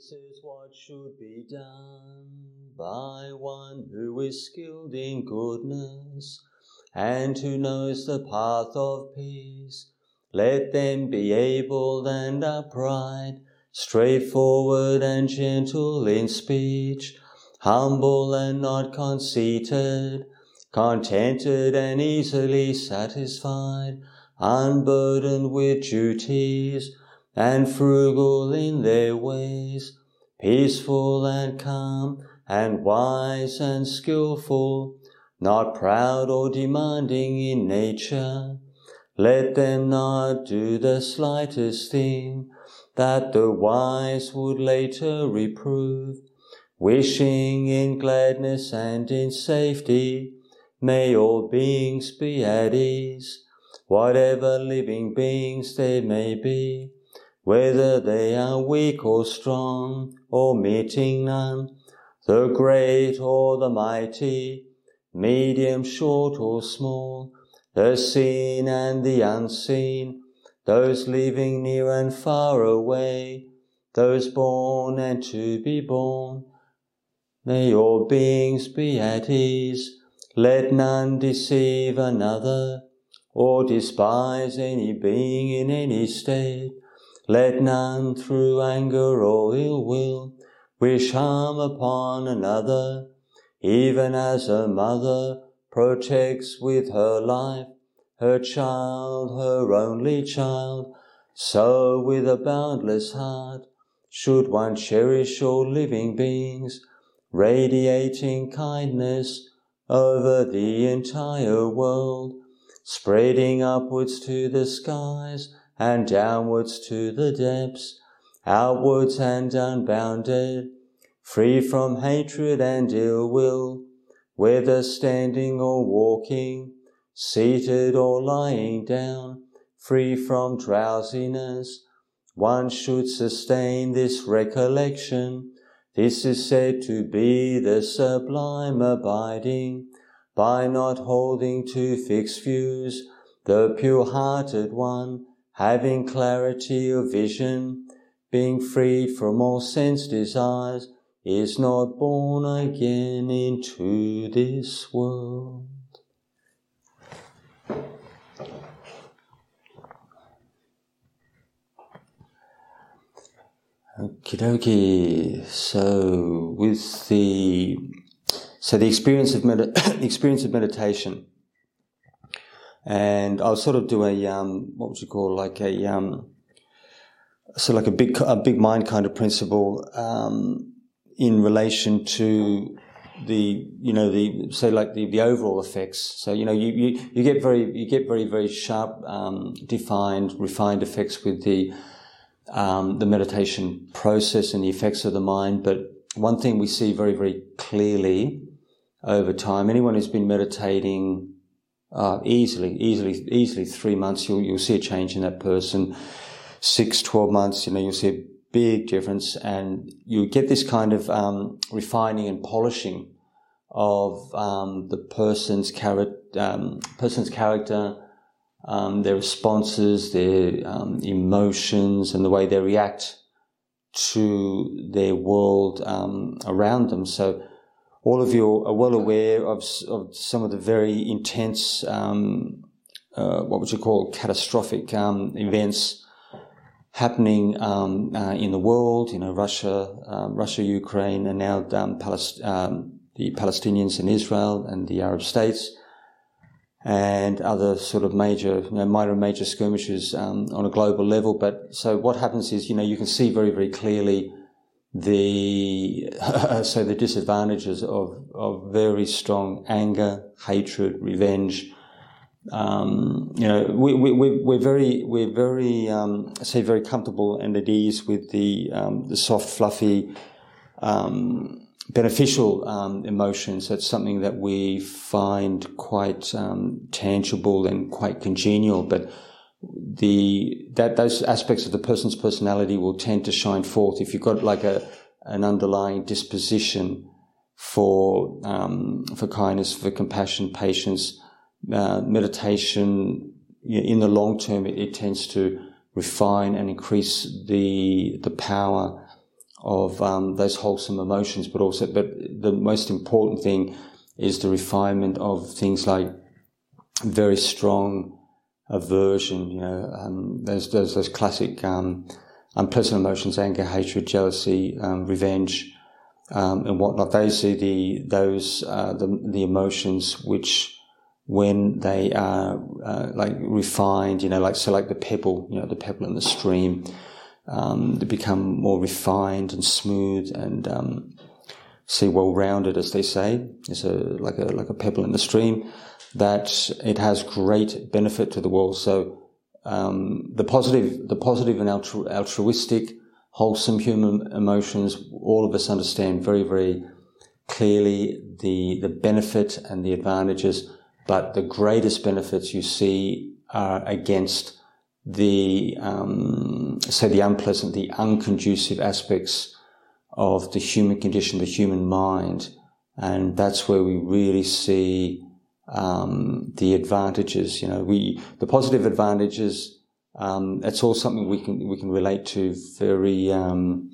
This is what should be done by one who is skilled in goodness and who knows the path of peace. Let them be able and upright, straightforward and gentle in speech, humble and not conceited, contented and easily satisfied, unburdened with duties, and frugal in their ways, peaceful and calm, and wise and skilful, not proud or demanding in nature. Let them not do the slightest thing that the wise would later reprove, wishing in gladness and in safety, may all beings be at ease, whatever living beings they may be whether they are weak or strong, or meeting none, the great or the mighty, medium, short or small, the seen and the unseen, those living near and far away, those born and to be born. May all beings be at ease, let none deceive another, or despise any being in any state, let none through anger or ill will wish harm upon another, even as a mother protects with her life her child, her only child, so with a boundless heart should one cherish all living beings, radiating kindness over the entire world, spreading upwards to the skies and downwards to the depths, outwards and unbounded, free from hatred and ill will, whether standing or walking, seated or lying down, free from drowsiness. One should sustain this recollection. This is said to be the sublime abiding by not holding to fixed views, the pure-hearted one, having clarity of vision, being freed from all sense desires, is not born again into this world. Okie dokie. So with the so the experience of med- experience of meditation and I'll sort of do a um, what would you call like a um, so like a big a big mind kind of principle um, in relation to the you know the say like the, the overall effects. So you know you, you, you get very you get very very sharp um, defined refined effects with the um, the meditation process and the effects of the mind. But one thing we see very very clearly over time, anyone who's been meditating uh, easily, easily, easily three months, you'll, you'll see a change in that person. Six, 12 months, you know, you'll see a big difference and you get this kind of, um, refining and polishing of, um, the person's character, um, person's character, um, their responses, their, um, emotions and the way they react to their world, around them. So, all of you are well aware of, of some of the very intense, um, uh, what would you call catastrophic um, events happening um, uh, in the world. You know, Russia, um, Russia, Ukraine, and now um, Palest- um, the Palestinians in Israel and the Arab states, and other sort of major, you know, minor and major skirmishes on a global level. But so what happens is, you know, you can see very, very clearly the so the disadvantages of of very strong anger, hatred, revenge. Um, you know, we, we, we're very, we're very, um, say, very comfortable and at ease with the, um, the soft, fluffy, um, beneficial um, emotions. That's something that we find quite um, tangible and quite congenial. But the that those aspects of the person's personality will tend to shine forth if you've got like a an underlying disposition for um, for kindness, for compassion, patience, uh, meditation. In the long term, it, it, tends to refine and increase the the power of um, those wholesome emotions, but also, but the most important thing is the refinement of things like very strong aversion. You know, um, there's, there's those classic um, unpleasant emotions: anger, hatred, jealousy, um, revenge, um, and whatnot. Those are the those uh, the the emotions which, when they are uh, like refined, you know, like so, like the pebble, you know, the pebble in the stream um, they become more refined and smooth and um, say well-rounded, as they say. It's a like a like a pebble in the stream. That it has great benefit to the world. So um, the positive, the positive and altru- altruistic, wholesome human emotions, all of us understand very, very clearly the the benefit and the advantages. But the greatest benefits you see are against the um, say the unpleasant, the unconducive aspects of the human condition, the human mind, and that's where we really see um, the advantages. You know, we the positive advantages. Um, it's all something we can we can relate to very um,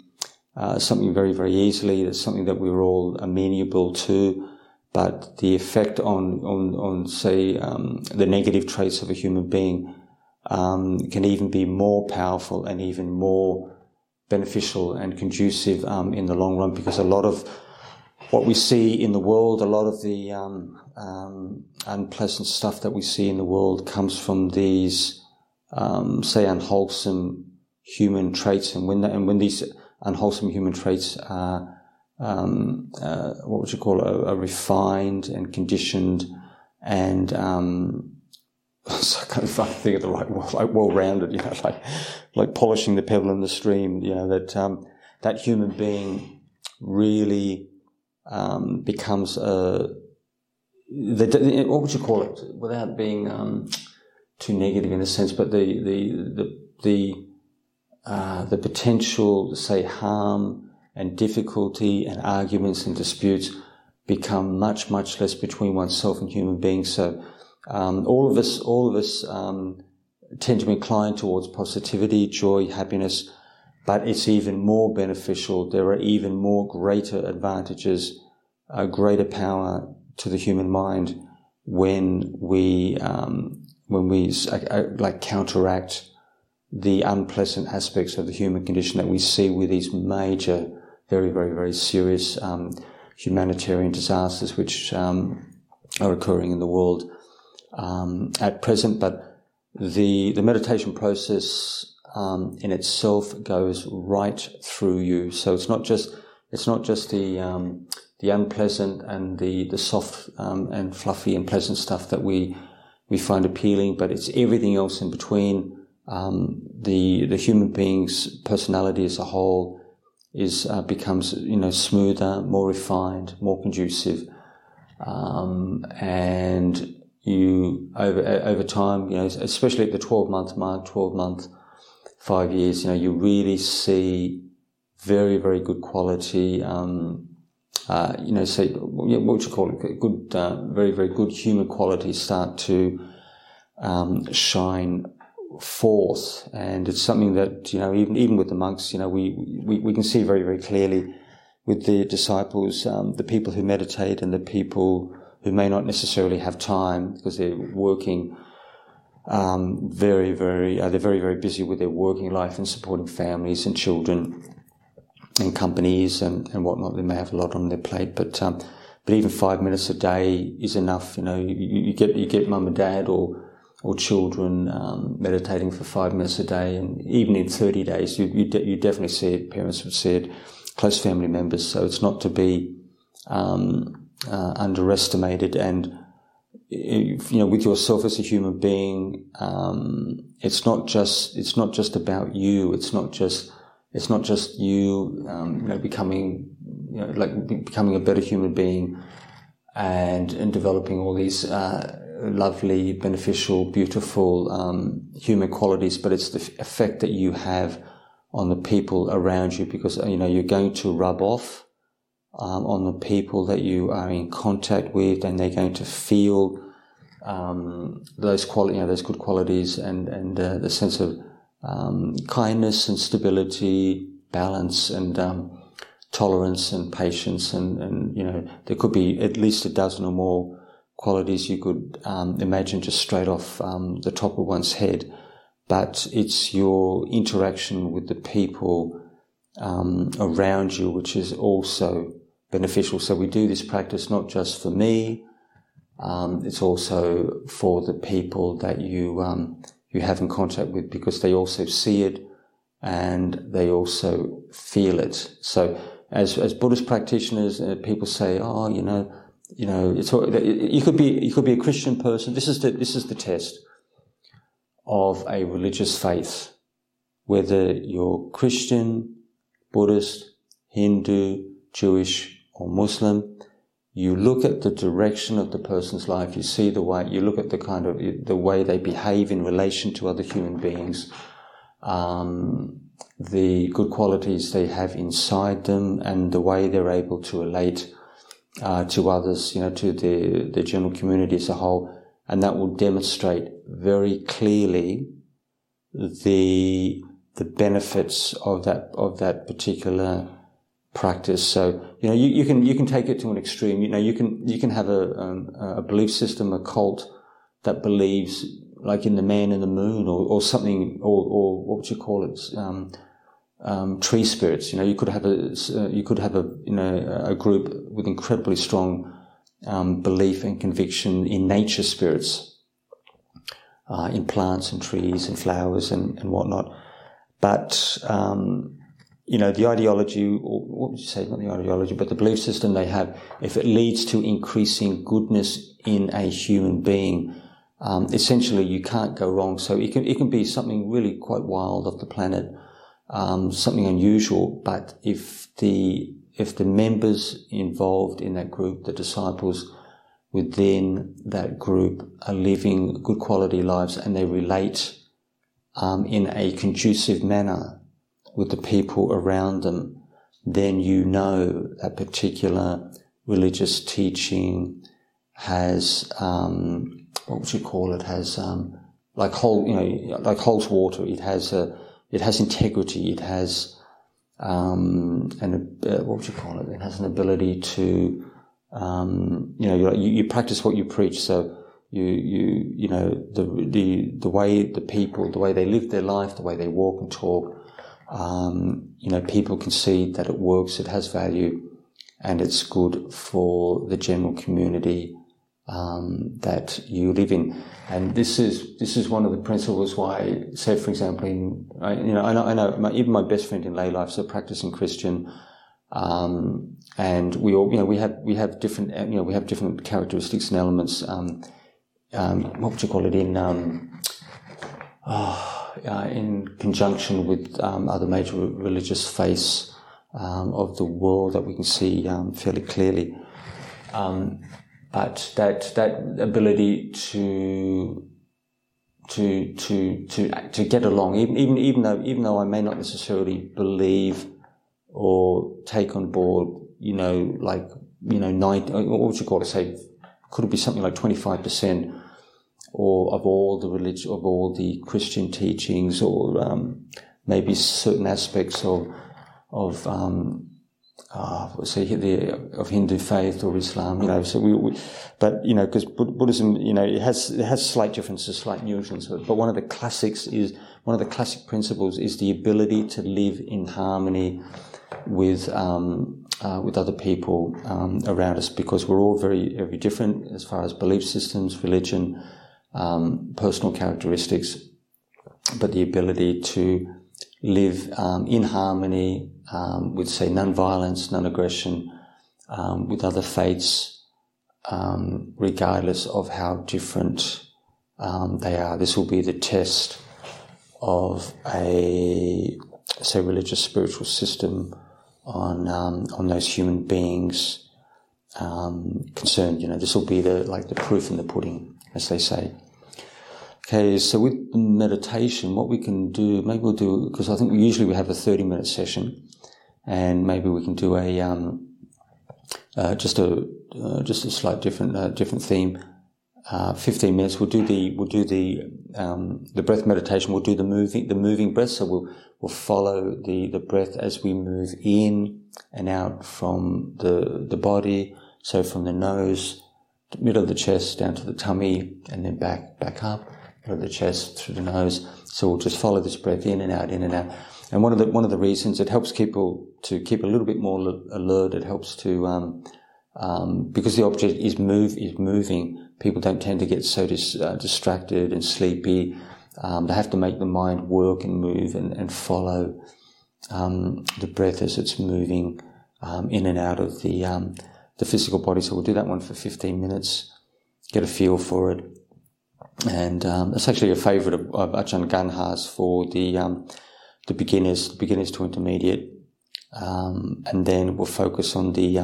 uh, something very very easily. It's something that we're all amenable to. But the effect on on on say um, the negative traits of a human being um, can even be more powerful and even more beneficial and conducive um, in the long run because a lot of what we see in the world, a lot of the um, um unpleasant stuff that we see in the world comes from these, um, say, unwholesome human traits. And when, the, and when these unwholesome human traits are, um, uh, what would you call it, are, are refined and conditioned and um, so I kind of think of the right word, like well-rounded, you know, like like polishing the pebble in the stream. You know that um, that human being really um, becomes a the, what would you call it without being um, too negative in a sense, but the the the the uh, the potential, say, harm and difficulty and arguments and disputes become much much less between oneself and human beings. So um, all of us, all of us um, tend to incline towards positivity, joy, happiness, but it's even more beneficial. There are even more greater advantages, a greater power to the human mind when we um, when we uh, uh, like counteract the unpleasant aspects of the human condition that we see with these major, very, very, very serious um, humanitarian disasters which um, are occurring in the world um, at present, but the the meditation process um, in itself goes right through you. So it's not just it's not just the um, the unpleasant and the the soft um, and fluffy and pleasant stuff that we we find appealing, but it's everything else in between. Um, the the human being's personality as a whole is uh, becomes you know smoother, more refined, more conducive, um, and you over over time, you know, especially at the 12 month mark, 12 month, five years, you know, you really see very, very good quality, um, uh, you know, say, what you call it? Good, uh, very, very good human qualities start to um, shine forth. And it's something that, you know, even, even with the monks, you know, we, we, we can see very, very clearly with the disciples, um, the people who meditate and the people who may not necessarily have time because they're working um, very, very, uh, they're very, very busy with their working life and supporting families and children and companies and, and whatnot. They may have a lot on their plate, but um, but even five minutes a day is enough. You know, you, you get you get mum and dad or or children um, meditating for five minutes a day, and even in thirty days, you you, de- you definitely see it. Parents have said, close family members. So it's not to be um, uh, underestimated and you know with yourself as a human being um, it's not just it's not just about you. It's not just it's not just you um, you know becoming you know like becoming a better human being and and developing all these uh, lovely beneficial beautiful um, human qualities but it's the effect that you have on the people around you because you know you're going to rub off um, on the people that you are in contact with, and they're going to feel um, those quality, you know, those good qualities, and and uh, the sense of um, kindness and stability balance and um, tolerance and patience, and, and you know there could be at least a dozen or more qualities you could um, imagine just straight off um, the top of one's head. But it's your interaction with the people um, around you which is also beneficial. So we do this practice not just for me. Um, it's also for the people that you um, you have in contact with because they also see it and they also feel it. So as as Buddhist practitioners, uh, people say, "Oh, you know, you know, it's you could be you could be a Christian person. This is the this is the test of a religious faith, whether you're Christian, Buddhist, Hindu, Jewish, or Muslim. You look at the direction of the person's life. You see the way you look at the kind of the way they behave in relation to other human beings. Um, the good qualities they have inside them and the way they're able to relate uh, to others, you know, to the, the general community as a whole. And that will demonstrate very clearly the, the benefits of that, of that particular practice. So, you know, you, you can, you can take it to an extreme. You know, you can, you can have a, um, a belief system, a cult that believes like in the man in the moon or, or something, or, or what would you call it? Um, um, tree spirits. You know, you could have a uh, you could have a you know a group with incredibly strong um, belief and conviction in nature spirits, uh, in plants and trees and flowers and, and whatnot. But um, you know, the ideology, or what would you say? Not the ideology, but the belief system they have. If it leads to increasing goodness in a human being. Um, essentially, you can't go wrong. So it can it can be something really quite wild of the planet, um, something unusual. But if the if the members involved in that group, the disciples within that group, are living good quality lives and they relate um, in a conducive manner with the people around them, then you know that particular religious teaching has um, what would you call it? Has um, like hold you know like holds water. It has a it has integrity. It has um, and uh, what would you call it? It has an ability to um, you know you, you practice what you preach. So you you you know the the the way the people the way they live their life, the way they walk and talk. Um, you know, people can see that it works, it has value, and it's good for the general community um, that you live in. And this is this is one of the principles why, say, for example, in you know, I know, I know my, even my best friend in lay life is a practicing Christian, um, and we all, you know, we have we have different, you know, we have different characteristics and elements. Um, um what would you call it in? Oh, uh, in conjunction with um, other major religious faiths um, of the world that we can see fairly clearly. Um, but that that ability to to to to to get along, even even even though even though I may not necessarily believe or take on board, you know, like you know, nine, what would you call it? Say, could it be something like twenty five percent, or of all the religion, of all the Christian teachings, or um, maybe certain aspects of of um, uh, say the of Hindu faith or Islam, you know. So we, we but you know, because Buddhism, you know, it has it has slight differences, slight nuances. But one of the classics is one of the classic principles is the ability to live in harmony with um, uh, with other people um, around us, because we're all very very different as far as belief systems, religion, um, personal characteristics, but the ability to live um, in harmony um, with, say, non-violence, non-aggression, um, with other faiths, um, regardless of how different um, they are. This will be the test of a, say, religious spiritual system on on those human beings concerned. You know, this will be the like the proof in the pudding, as they say. Okay, so with meditation, what we can do, maybe we'll do, because I think usually we have a 30 minute session, and maybe we can do a, um, uh, just a, uh, just a slight different, uh, different theme. uh, 15 minutes. We'll do the we'll do the um, the breath meditation. We'll do the moving the moving breath. So we'll we'll follow the the breath as we move in and out from the the body. So from the nose, middle of the chest down to the tummy, and then back back up, of the chest through the nose. So we'll just follow this breath in and out, in and out. And one of the one of the reasons it helps people to keep a little bit more alert. It helps to um, um, because the object is move is moving people don't tend to get so dis, uh, distracted and sleepy. Um, they have to make the mind work and move and, and follow um, the breath as it's moving um, in and out of the um, the physical body. So we'll do that one for 15 minutes, get a feel for it. And um, it's actually a favourite of, of Ajahn Ganha's for the um, the beginners, beginners to intermediate. and then we'll focus on the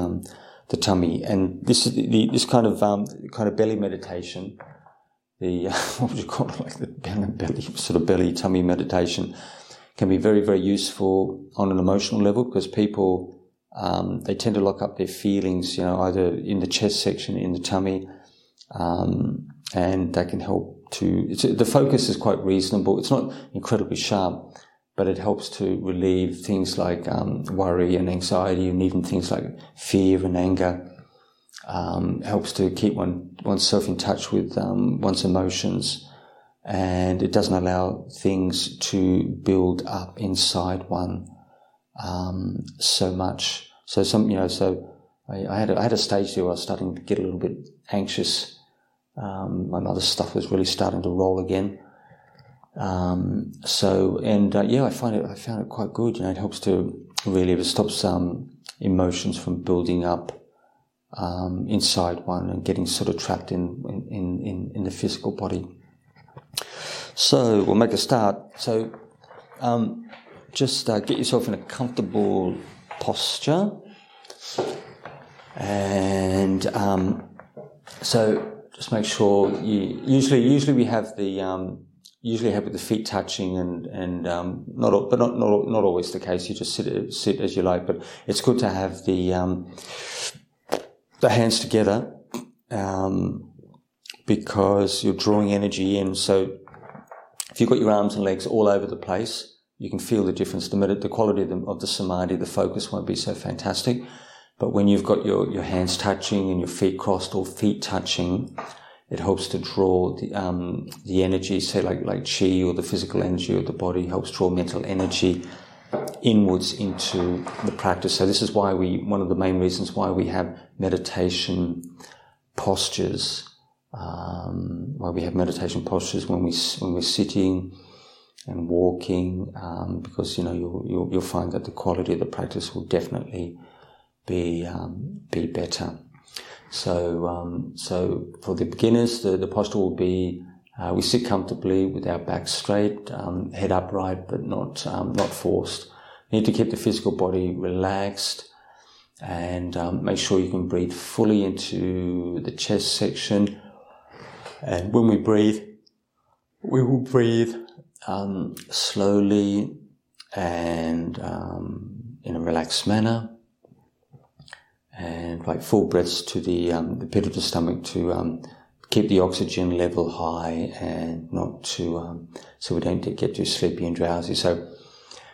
the tummy. And this is the, this kind of um, kind of belly meditation. The what would you call it? Like the belly, sort of belly tummy meditation can be very very useful on an emotional level because people um, they tend to lock up their feelings, you know, either in the chest section, in the tummy, um, and that can help to. the focus is quite reasonable. It's not incredibly sharp, but it helps to relieve things like um, worry and anxiety and even things like fear and anger. Um, helps to keep one oneself in touch with um, one's emotions, and it doesn't allow things to build up inside one um, so much. So some, you know, so I, I, had a, I had a stage where I was starting to get a little bit anxious. Um, my mother's stuff was really starting to roll again. Um, so, and uh, yeah, I find it, I found it quite good. You know, it helps to really, it stops some emotions from building up um, inside one and getting sort of trapped in, in, in, in the physical body. So, we'll make a start. So, um, just uh, get yourself in a comfortable posture. And um, so, just make sure you, usually, usually we have the, um, usually have the feet touching and and um, not but not, not not always the case. You just sit sit as you like, but it's good to have the um, the hands together um, because you're drawing energy in. So if you've got your arms and legs all over the place, you can feel the difference. The the quality of the, of the samadhi, the focus won't be so fantastic. But when you've got your, your hands touching and your feet crossed or feet touching, it helps to draw the, um, the energy, say like, like chi or the physical energy of the body, helps draw mental energy inwards into the practice. So this is why we, one of the main reasons why we have meditation postures, um, why we have meditation postures when we, when we're sitting and walking, um, because, you know, you'll, you'll, you'll, find that the quality of the practice will definitely be, um, be better. So, um, so for the beginners, the, the posture will be uh, we sit comfortably with our back straight, um, head upright, but not um, not forced. You need to keep the physical body relaxed, and um, make sure you can breathe fully into the chest section. And when we breathe, we will breathe um, slowly and um, in a relaxed manner and like full breaths to the, um, the pit of the stomach to um, keep the oxygen level high and not to um, so we don't get too sleepy and drowsy. So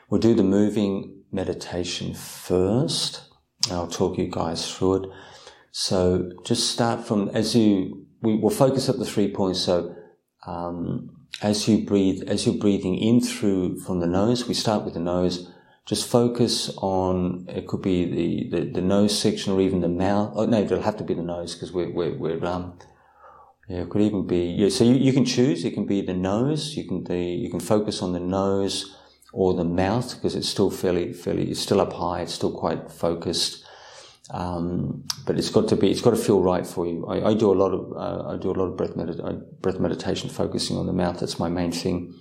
we'll do the moving meditation first. I'll talk you guys through it. So just start from as you we will focus at the three points. So um, as you breathe, as you're breathing in through from the nose, we start with the nose just focus on it could be the, the, the, nose section or even the mouth. Oh no, it'll have to be the nose because we're, we're, we're um yeah, it could even be yeah. So you, you can choose. It can be the nose. You can the you can focus on the nose or the mouth because it's still fairly fairly it's still up high. It's still quite focused. Um, but it's got to be, it's got to feel right for you. I, I do a lot of, uh, I do a lot of breath, medita- breath meditation focusing on the mouth. That's my main thing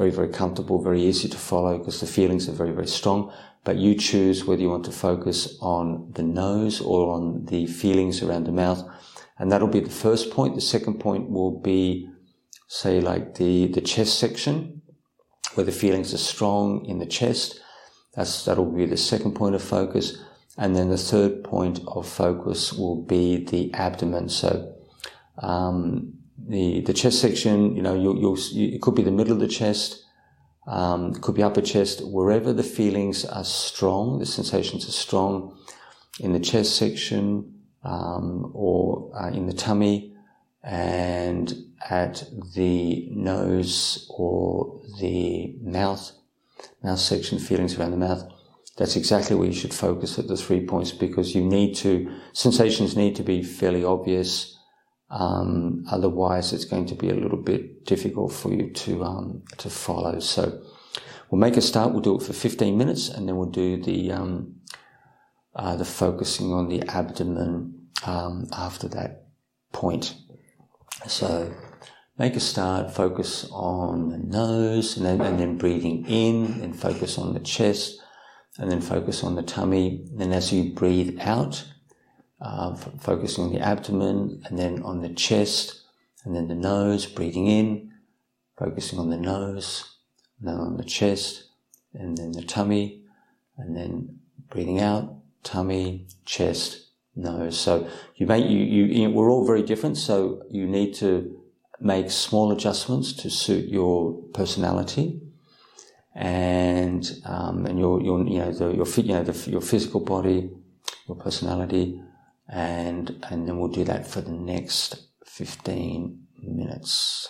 very, very comfortable, very easy to follow because the feelings are very, very strong. But you choose whether you want to focus on the nose or on the feelings around the mouth. And that'll be the first point. The second point will be, say, like the, the chest section, where the feelings are strong in the chest. That's, that'll be the second point of focus. And then the third point of focus will be the abdomen. So, um, the, the chest section, you know, you'll, you'll, it could be the middle of the chest, um, it could be upper chest, wherever the feelings are strong, the sensations are strong in the chest section um, or uh, in the tummy and at the nose or the mouth, mouth section, feelings around the mouth. That's exactly where you should focus at the three points because you need to, sensations need to be fairly obvious um, otherwise, it's going to be a little bit difficult for you to um, to follow. So we'll make a start. We'll do it for 15 minutes, and then we'll do the um, uh, the focusing on the abdomen um, after that point. So make a start. Focus on the nose, and then and then breathing in, and focus on the chest, and then focus on the tummy. And then as you breathe out uh, focusing on the abdomen and then on the chest and then the nose, breathing in, focusing on the nose, and then on the chest and then the tummy and then breathing out, tummy, chest, nose. So you make, you, you, you know, we're all very different. So you need to make small adjustments to suit your personality and um, and your your you know the, your you know the, your physical body, your personality, and, and then we'll do that for the next 15 minutes.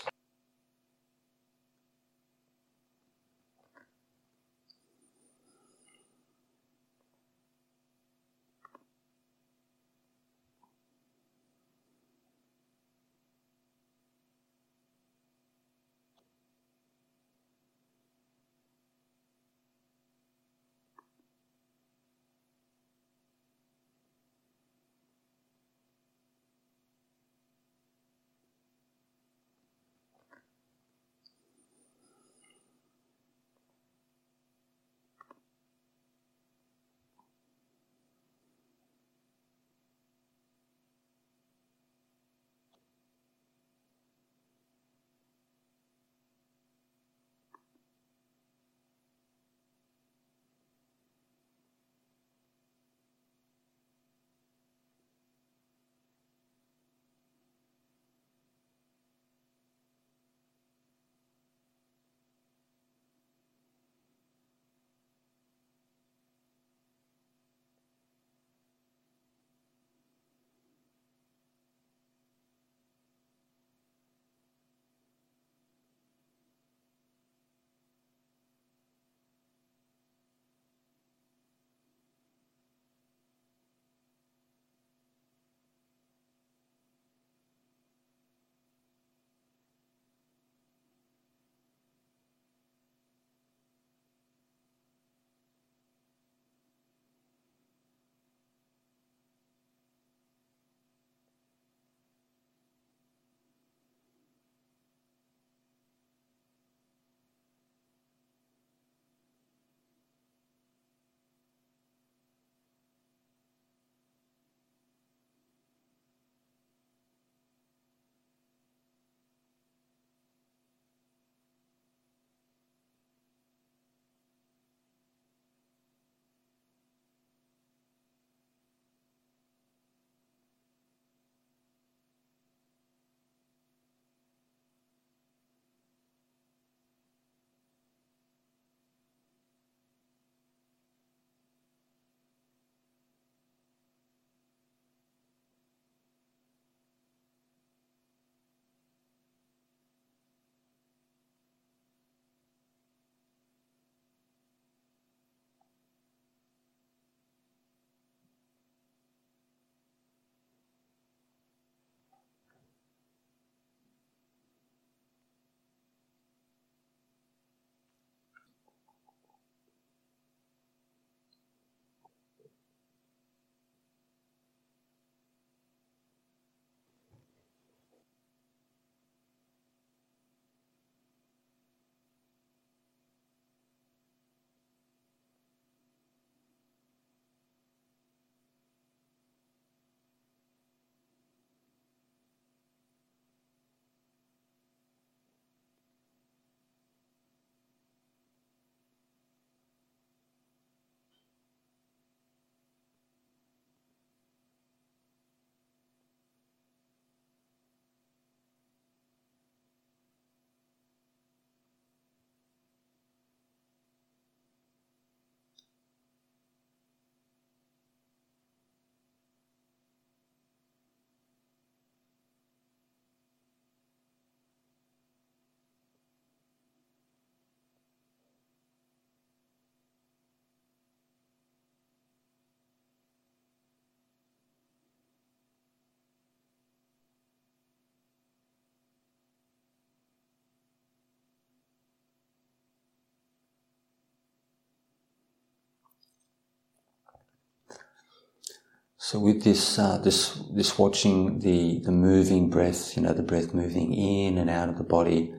So with this, uh, this, this watching the, the moving breath, you know, the breath moving in and out of the body,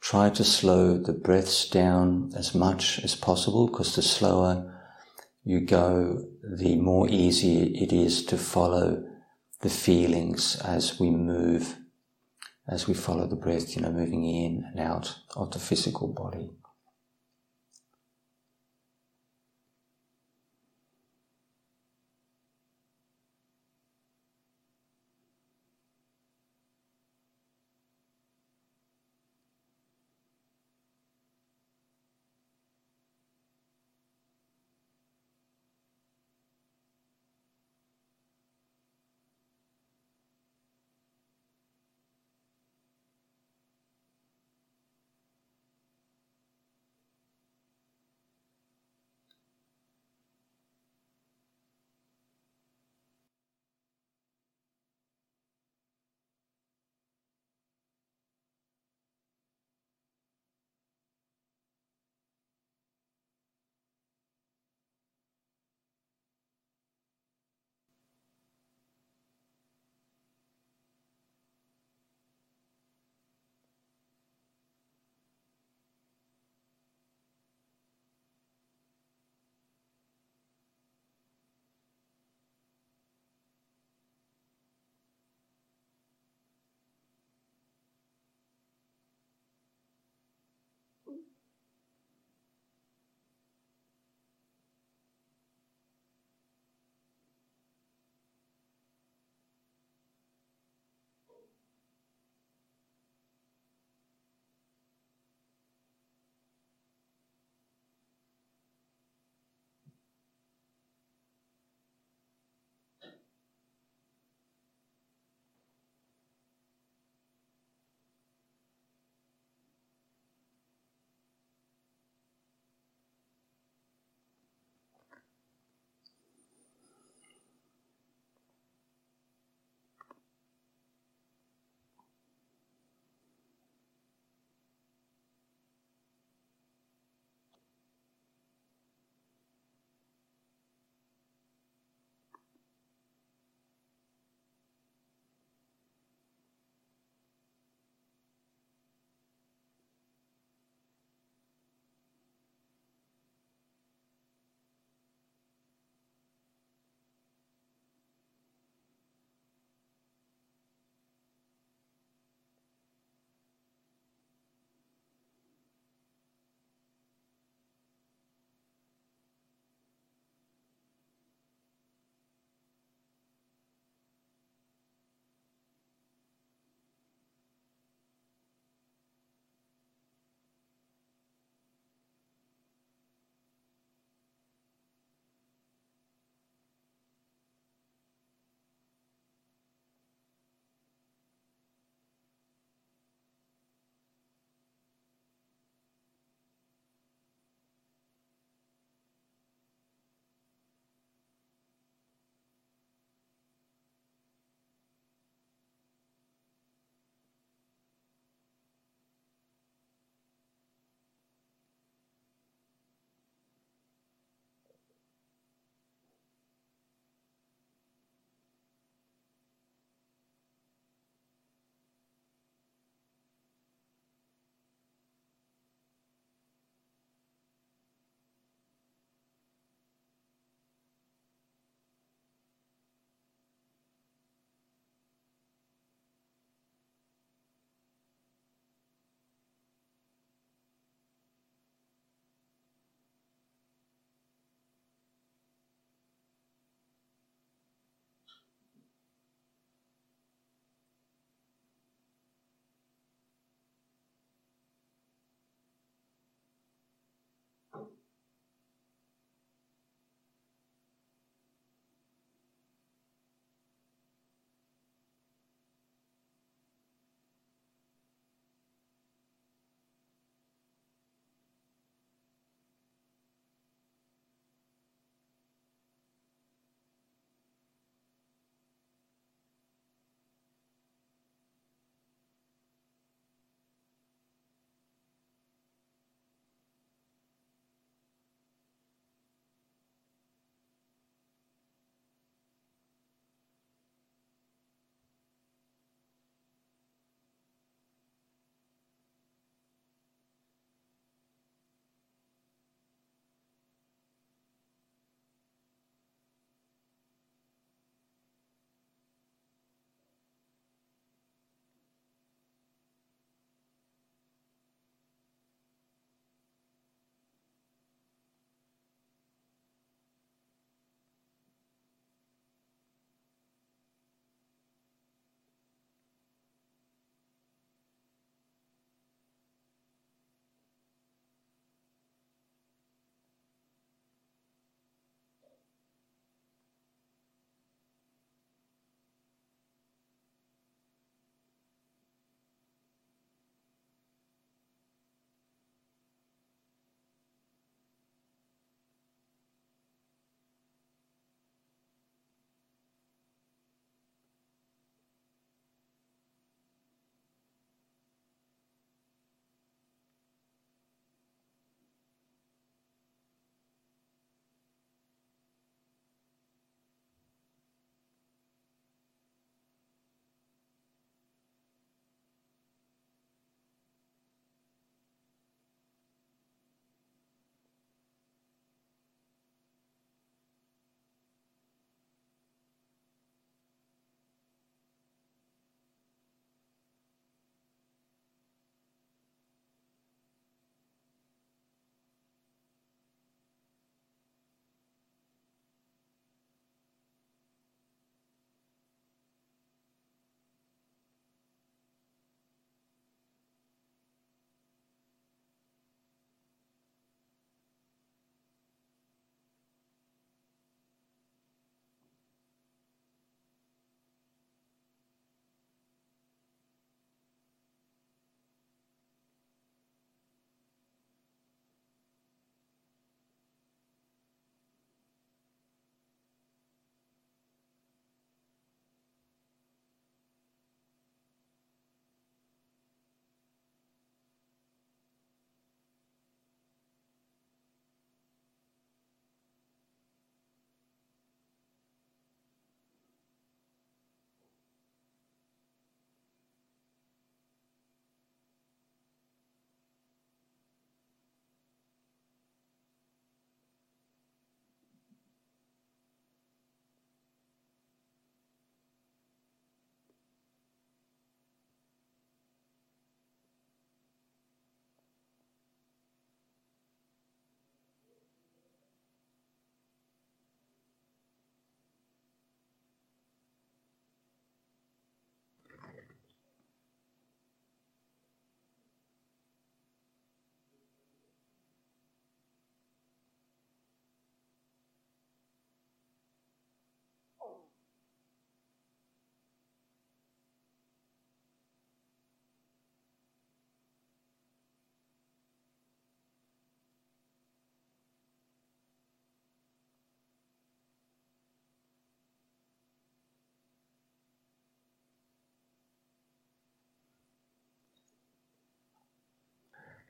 try to slow the breaths down as much as possible because the slower you go, the more easy it is to follow the feelings as we move, as we follow the breath, you know, moving in and out of the physical body.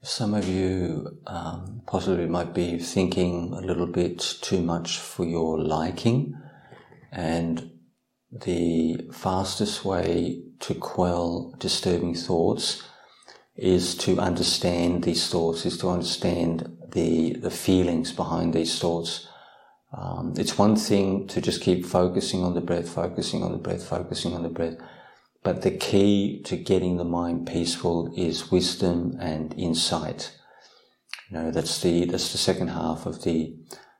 Some of you um, possibly might be thinking a little bit too much for your liking, and the fastest way to quell disturbing thoughts is to understand these thoughts, is to understand the, the feelings behind these thoughts. Um, it's one thing to just keep focusing on the breath, focusing on the breath, focusing on the breath. But the key to getting the mind peaceful is wisdom and insight. You know, that's the, that's the second half of the,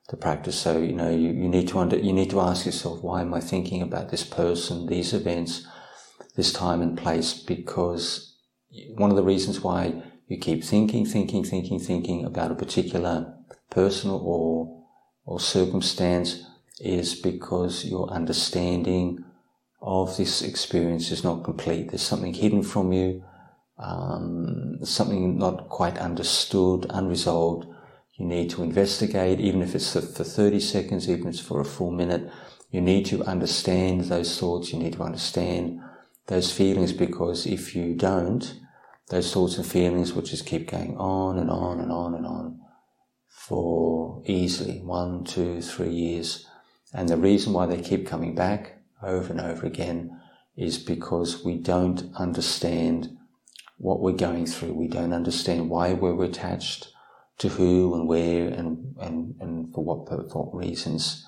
the practice. So, you know, you, you need to under, you need to ask yourself, why am I thinking about this person, these events, this time and place? Because one of the reasons why you keep thinking, thinking, thinking, thinking about a particular person or, or circumstance is because your understanding of this experience is not complete. There's something hidden from you, um, something not quite understood, unresolved. You need to investigate, even if it's for 30 seconds, even if it's for a full minute. You need to understand those thoughts. You need to understand those feelings because if you don't, those thoughts and feelings will just keep going on and on and on and on for easily one, two, three years. And the reason why they keep coming back over and over again is because we don't understand what we're going through. We don't understand why we're attached to who and where and, and, and for what, for what reasons.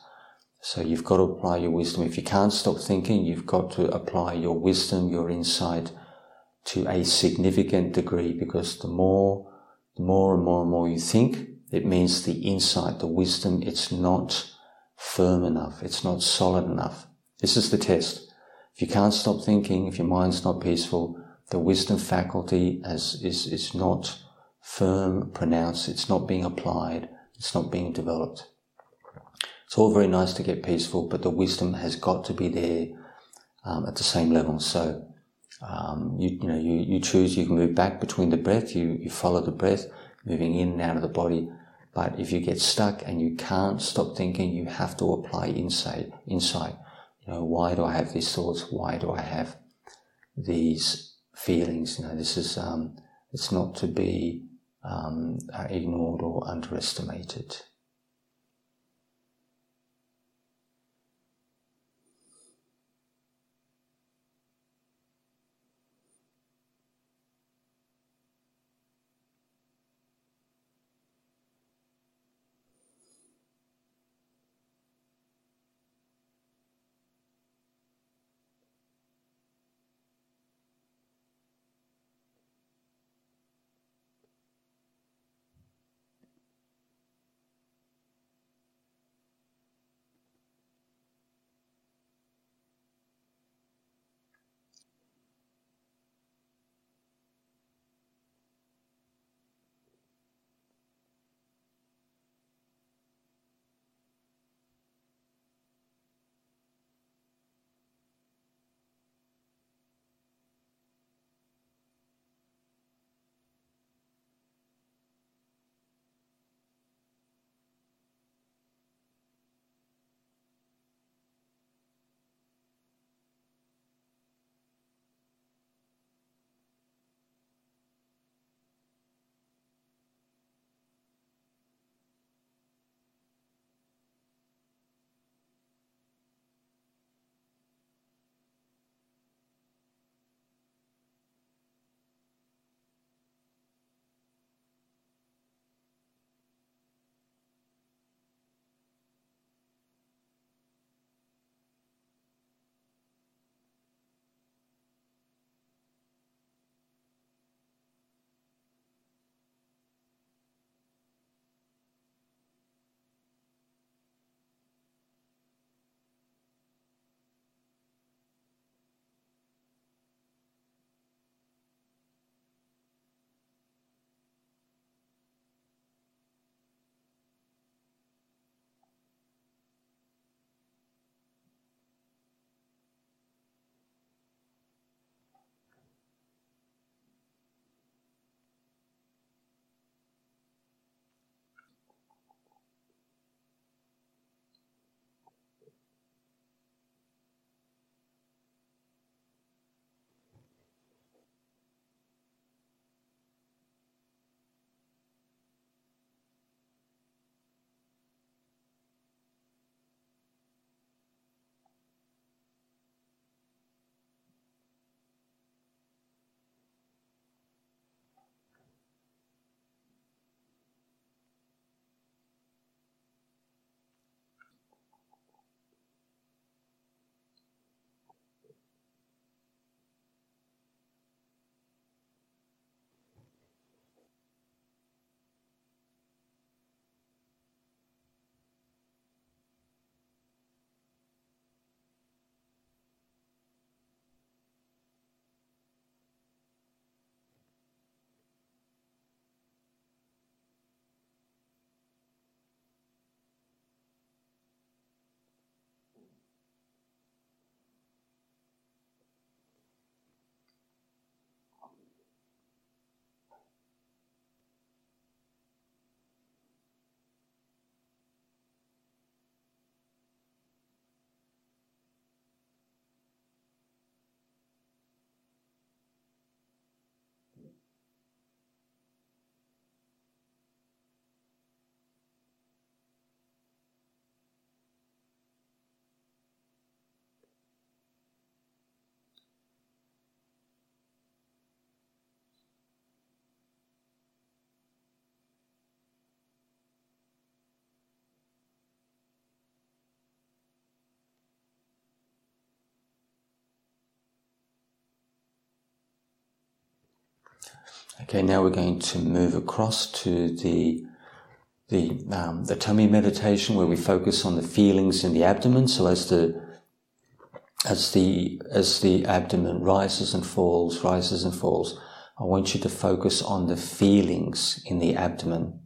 So you've got to apply your wisdom. If you can't stop thinking, you've got to apply your wisdom, your insight to a significant degree because the more, the more and more and more you think, it means the insight, the wisdom, it's not firm enough. It's not solid enough. This is the test. If you can't stop thinking, if your mind's not peaceful, the wisdom faculty is, is, is not firm, pronounced, it's not being applied, it's not being developed. It's all very nice to get peaceful, but the wisdom has got to be there um, at the same level. So, um, you, you know, you, you choose, you can move back between the breath, you, you follow the breath, moving in and out of the body. But if you get stuck and you can't stop thinking, you have to apply insight, insight. You know, why do I have these thoughts? Why do I have these feelings? You know, this is, um, it's not to be um, ignored or underestimated. Okay, now we're going to move across to the the um, the tummy meditation where we focus on the feelings in the abdomen. So as the as the as the abdomen rises and falls, rises and falls, I want you to focus on the feelings in the abdomen.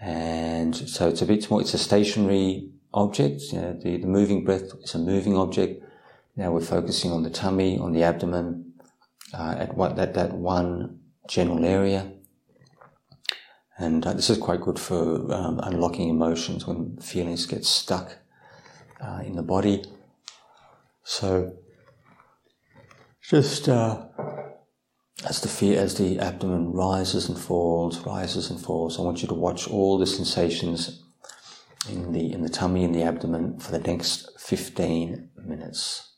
And so it's a bit more. It's a stationary object. You know, the the moving breath is a moving object. Now we're focusing on the tummy, on the abdomen, uh, at what that that one general area. And uh, this is quite good for um, unlocking emotions when feelings get stuck uh, in the body. So just uh, as the fear, as the abdomen rises and falls, rises and falls, I want you to watch all the sensations in the in the tummy and the abdomen for the next 15 minutes.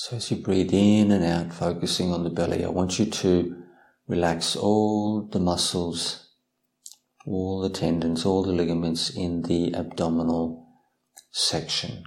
So as you breathe in and out, focusing on the belly, I want you to relax all the muscles, all the tendons, all the ligaments in the abdominal section.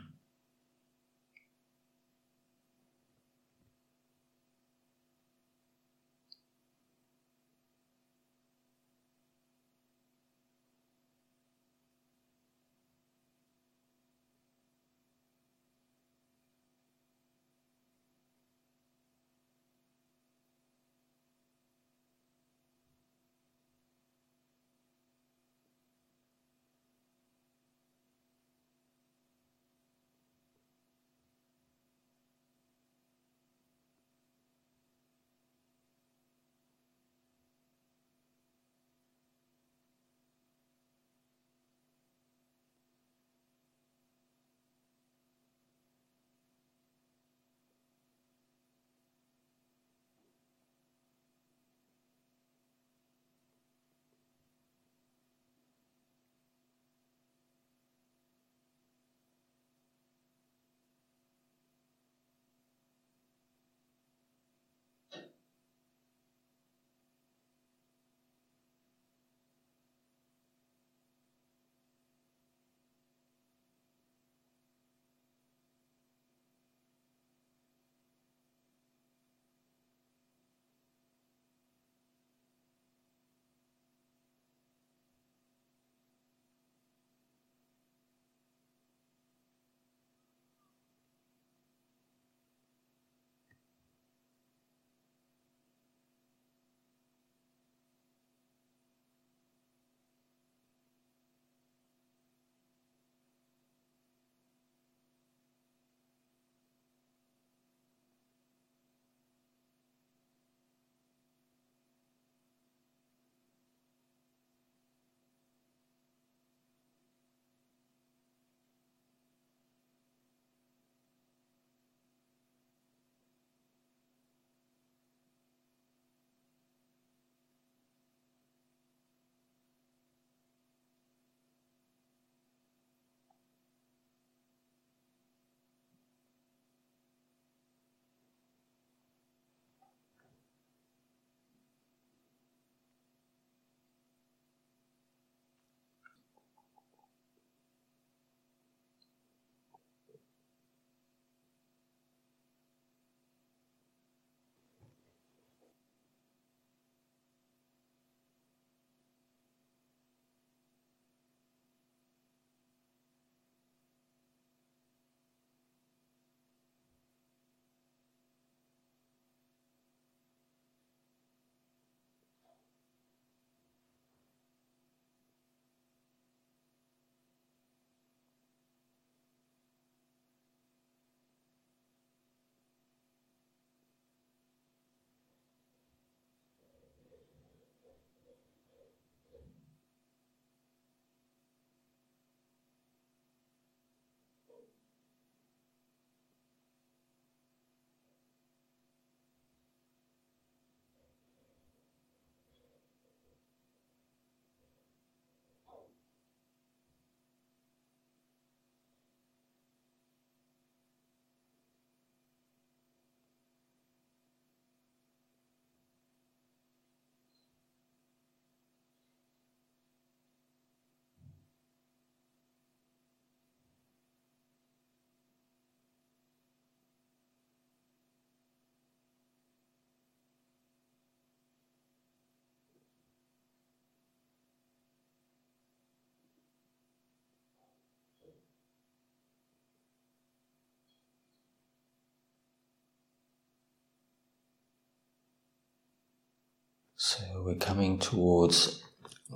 So we're coming towards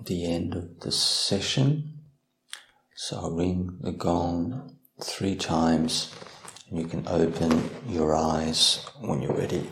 the end of the session. So I'll ring the gong three times and you can open your eyes when you're ready.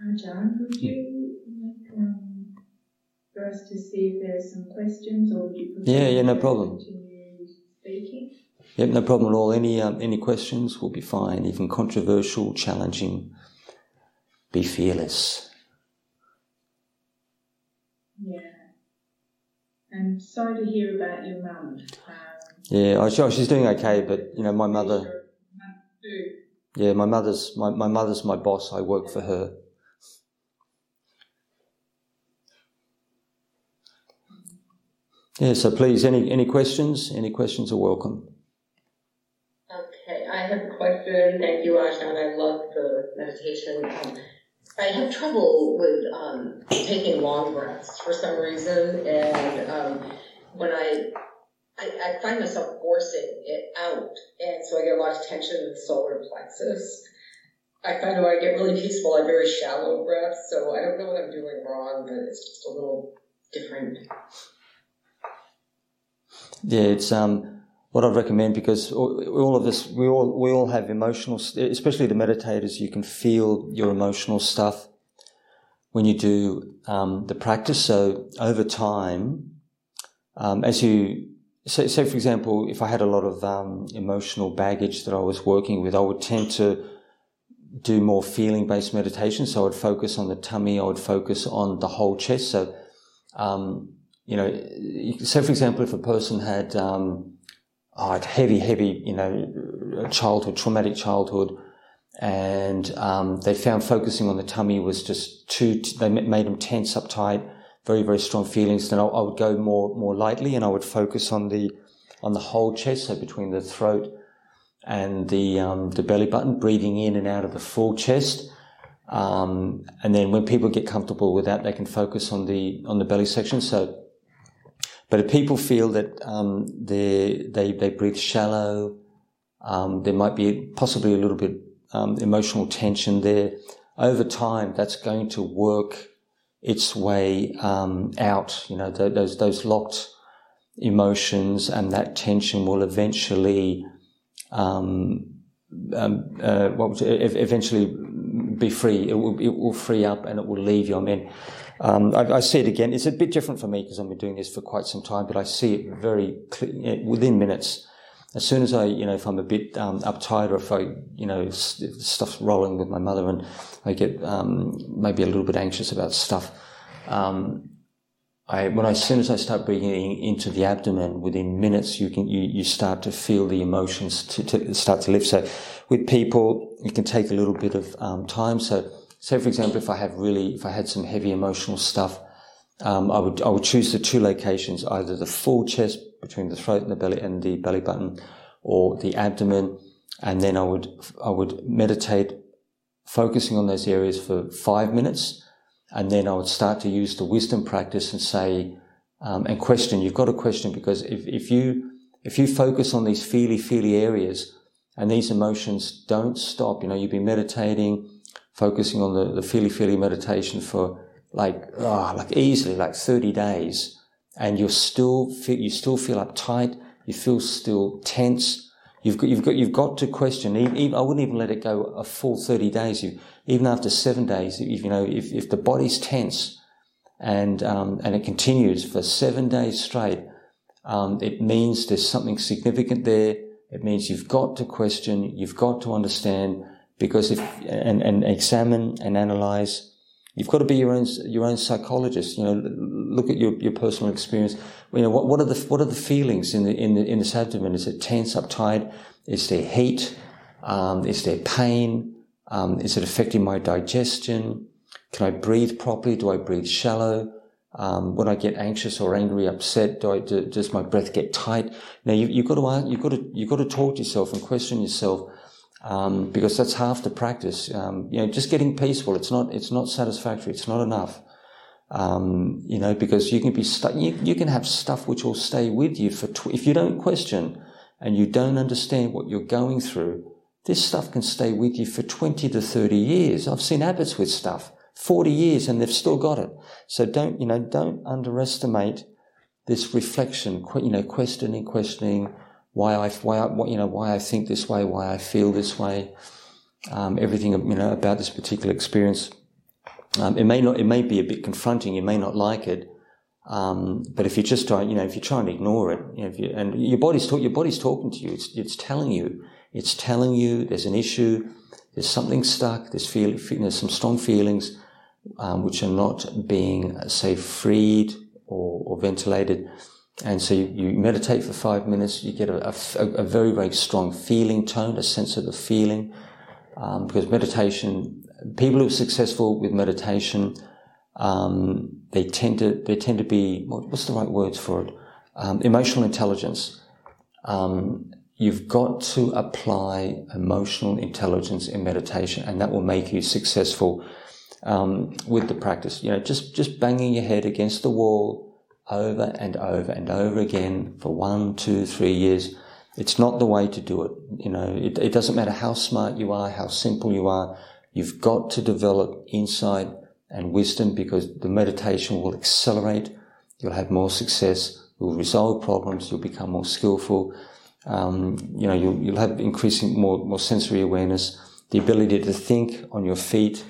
Uh, John, would you like um, for us to see if there's some questions, or would you prefer Yeah, yeah, no problem. continue speaking? Yep, no problem at all. Any um, any questions will be fine. Even controversial, challenging. Be fearless. Yeah. And sorry to hear about your mum. Um, Yeah, I, oh, she's doing okay, but you know, my mother. your mum too. Yeah, my mother's my, my mother's my boss. I work for her. Yeah, so please, any any questions? Any questions are welcome. Okay, I have a question. Thank you, Ajahn. I love the meditation. I have trouble with um, taking long breaths for some reason, and um, when I, I I find myself forcing it out, and so I get a lot of tension in the solar plexus. I find when I get really peaceful, I have very shallow breaths, so I don't know what I'm doing wrong, but it's just a little different. Yeah, it's um, what I'd recommend because all, of us, we all we all have emotional, especially the meditators. You can feel your emotional stuff when you do um, the practice. So over time, um, as you say, say, for example, if I had a lot of um, emotional baggage that I was working with, I would tend to do more feeling based meditation. So I would focus on the tummy. I would focus on the whole chest. So um, you know, say, for example, if a person had um, oh, heavy, heavy, you know, childhood, traumatic childhood, and um, they found focusing on the tummy was just too, they made them tense, uptight, very, very strong feelings, then I, I would go more, more lightly and I would focus on the, on the whole chest, so between the throat and the, um, the belly button, breathing in and out of the full chest. Um, and then when people get comfortable with that, they can focus on the, on the belly section. So, but if people feel that um, they, they they breathe shallow, um, there might be possibly a little bit um, emotional tension there. Over time, that's going to work its way um, out. You know, th- those those locked emotions and that tension will eventually, um, um, uh, what it, ev- eventually be free. It will it will free up and it will leave you. I mean. Um, I, I, see it again. It's a bit different for me because I've been doing this for quite some time, but I see it very clear, within minutes. As soon as I, you know, if I'm a bit um, uptight or if I, you know, st- stuff's rolling with my mother and I get um, maybe a little bit anxious about stuff, um, I, when I, as soon as I start breathing into the abdomen, within minutes you can you, you start to feel the emotions to, to start to lift. So, with people, it can take a little bit of um, time. So say for example, if I have really, if I had some heavy emotional stuff, um, I would I would choose the two locations, either the full chest between the throat and the belly and the belly button, or the abdomen, and then I would I would meditate, focusing on those areas for five minutes, and then I would start to use the wisdom practice and say um, and question. You've got to question because if if you if you focus on these feely feely areas and these emotions don't stop, you know, you've been meditating focusing on the, the feely feely meditation for like, oh, like easily like 30 days and you're still feel, you still feel uptight. You feel still tense. You've got, you've got, you've got to question. Even, I wouldn't even let it go a full 30 days. You, even after seven days, if, you know, if, if the body's tense and, um, and it continues for seven days straight, um, it means there's something significant there. It means you've got to question. You've got to understand because if and, and examine and analyze you've got to be your own your own psychologist you know look at your, your personal experience. You know what, what are the what are the feelings in the in the in this abdomen? Is it tense uptight? Is there heat? Um, is there pain? Um, is it affecting my digestion? Can I breathe properly? Do I breathe shallow? Um, when I get anxious or angry, upset, do I, do, does my breath get tight? Now you, you've got to you've got to you've got to talk to yourself and question yourself um, because that's half the practice. Um, you know, just getting peaceful. It's not. It's not satisfactory. It's not enough. Um, you know, because you can be stuck. You, you, can have stuff which will stay with you for. Tw- if you don't question and you don't understand what you're going through, this stuff can stay with you for twenty to thirty years. I've seen abbots with stuff forty years and they've still got it. So don't you know? Don't underestimate this reflection. You know, questioning, questioning why I, why you know, why I think this way, why I feel this way, um, everything, you know, about this particular experience. Um, it may not, it may be a bit confronting. You may not like it, um, but if you just try, you know, if you try and ignore it, you know, you, and your body's talk, your body's talking to you. It's, it's telling you, it's telling you there's an issue, there's something stuck, there's feel, there's some strong feelings, um, which are not being, say, freed or, or ventilated. And so you, you, meditate for five minutes, you get a, a, a, very, very strong feeling tone, a sense of the feeling. Um, because meditation, people who are successful with meditation, um, they tend to they tend to be what's the right words for it? Um, emotional intelligence. Um, you've got to apply emotional intelligence in meditation, and that will make you successful um, with the practice. You know, just just banging your head against the wall over and over and over again for one, two, three years. It's not the way to do it. You know, it, it doesn't matter how smart you are, how simple you are. You've got to develop insight and wisdom because the meditation will accelerate. You'll have more success. You'll resolve problems. You'll become more skillful. Um, you know, you'll, you'll have increasing more, more sensory awareness, the ability to think on your feet.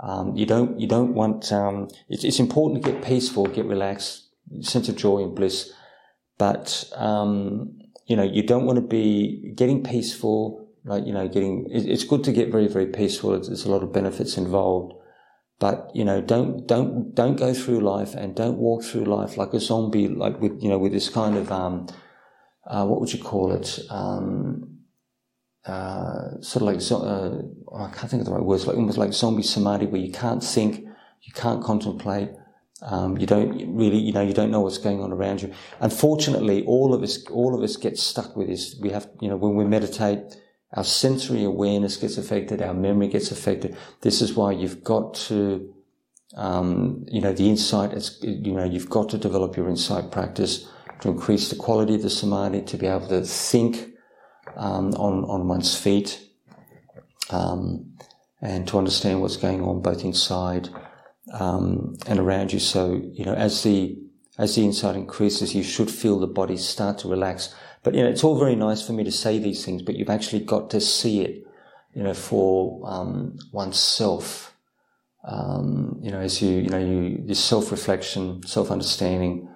Um, you don't, you don't want, um, it's, it's important to get peaceful, get relaxed, sense of joy and bliss. But, um, you know, you don't want to be getting peaceful, like, you know, getting, it's good to get very, very peaceful. There's a lot of benefits involved. But you know, don't don't don't go through life and don't walk through life like a zombie, like with you know with this kind of um, uh, what would you call it? Um, uh, sort of like uh, oh, I can't think of the right words, like almost like zombie samadhi, where you can't think, you can't contemplate, um, you don't really, you know, you don't know what's going on around you. Unfortunately, all of us, all of us get stuck with this. We have, you know, when we meditate, our sensory awareness gets affected, our memory gets affected. This is why you've got to, um, you know, the insight, it's, you know, you've got to develop your insight practice to increase the quality of the samadhi, to be able to think um, on, on one's feet, um, and to understand what's going on both inside um, and around you. So, you know, as the, as the insight increases, you should feel the body start to relax but, you know, it's all very nice for me to say these things, but you've actually got to see it, you know, for um, oneself. Um, you know, as you, you know, you, your self-reflection, self-understanding,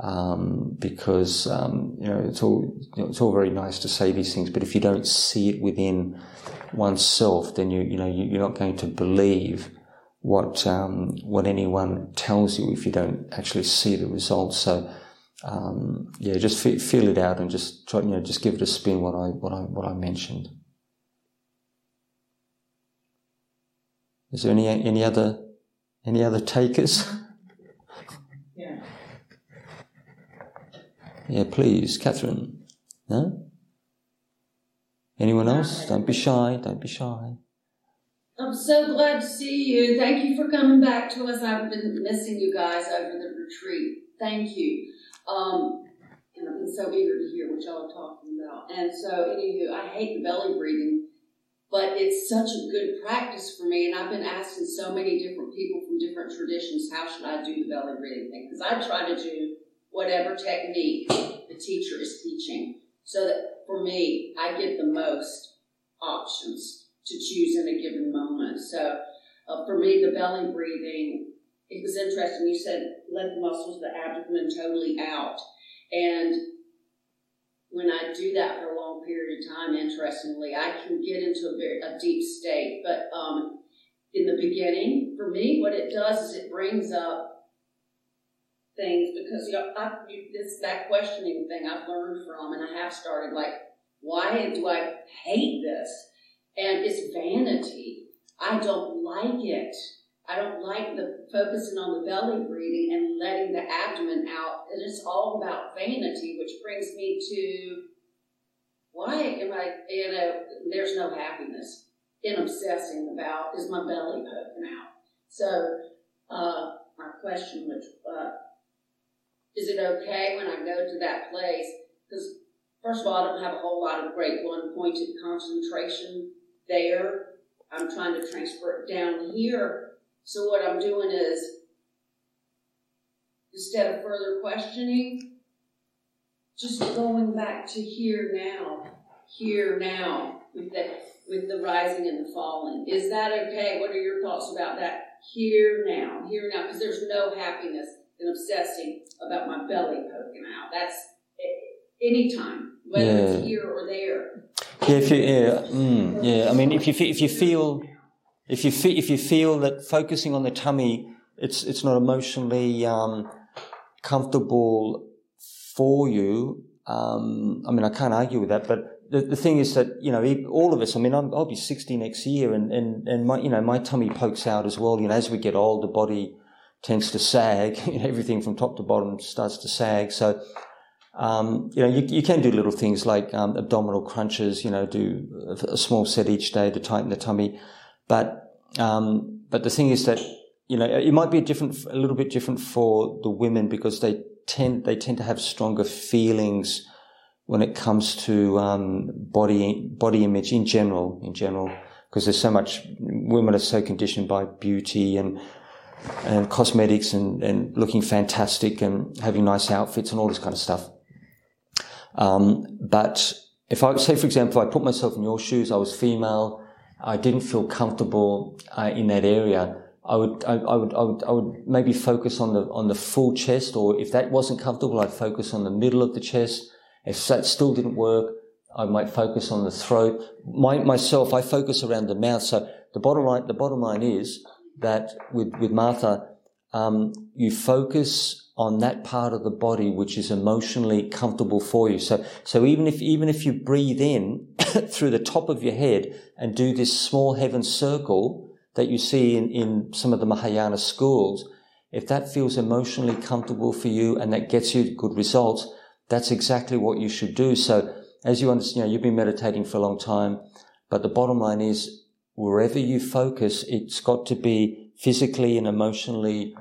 um, because, um, you know, it's all, you know, it's all very nice to say these things, but if you don't see it within oneself, then you, you know, you, are not going to believe what, um, what anyone tells you if you don't actually see the results. So, um, yeah, just feel it out and just try, you know, just give it a spin. What I what I what I mentioned. Is there any any other any other takers? Yeah. Yeah, please, Catherine. No. Anyone else? Don't be shy. Don't be shy. I'm so glad to see you. Thank you for coming back to us. I've been missing you guys over the retreat. Thank you. Um, and I've been so eager to hear what y'all are talking about. And so, anywho, I hate the belly breathing, but it's such a good practice for me. And I've been asking so many different people from different traditions, how should I do the belly breathing thing? Because I try to do whatever technique the teacher is teaching so that for me, I get the most options to choose in a given moment. So, uh, for me, the belly breathing it was interesting. You said let the muscles of the abdomen totally out. And when I do that for a long period of time, interestingly, I can get into a very a deep state. But um, in the beginning, for me, what it does is it brings up things because you know I, this that questioning thing I've learned from, and I have started like, why do I hate this? And it's vanity. I don't like it. I don't like the focusing on the belly breathing and letting the abdomen out. And It is all about vanity, which brings me to why am I, you know, there's no happiness in obsessing about is my belly poking out. So, uh, my question was, uh, is it okay when I go to that place? Because, first of all, I don't have a whole lot of great one pointed concentration there. I'm trying to transfer it down here so what I'm doing is, instead of further questioning, just going back to here now, here now, with the with the rising and the falling. Is that okay? What are your thoughts about that? here now, here now, because there's no happiness in obsessing about my belly poking out. That's a- anytime, whether Yeah. it's here or there. Yeah, if you, yeah, mm, yeah. I mean, if you if you feel if you fe- if you feel that focusing on the tummy, it's it's not emotionally um, comfortable for you. Um, I mean, I can't argue with that, but the, the thing is that you know all of us. I mean, I'm, I'll be 60 next year, and and and my you know my tummy pokes out as well. You know, as we get old, the body tends to sag. Everything from top to bottom starts to sag. So. Um, you know, you, you can do little things like um, abdominal crunches. You know, do a, small set each day to tighten the tummy. But um, but the thing is that you know it might be a different, a little bit different for the women because they tend they tend to have stronger feelings when it comes to um, body body image in general. In general, because there's so much women are so conditioned by beauty and and cosmetics and, and looking fantastic and having nice outfits and all this kind of stuff. Um, but if I say, for example, I put myself in your shoes, I was female, I didn't feel comfortable uh, in that area. I would, I, I, would, I would, I would maybe focus on the on the full chest, or if that wasn't comfortable, I'd focus on the middle of the chest. If that still didn't work, I might focus on the throat. My, myself, I focus around the mouth. So the bottom line, the bottom line is that with with Martha, um, you focus on that part of the body which is emotionally comfortable for you. So, so even if, even if you breathe in through the top of your head and do this small heaven circle that you see in, in some of the Mahayana schools, if that feels emotionally comfortable for you and that gets you good results, that's exactly what you should do. So as you understand, you know, you've been meditating for a long time, but the bottom line is wherever you focus, it's got to be physically and emotionally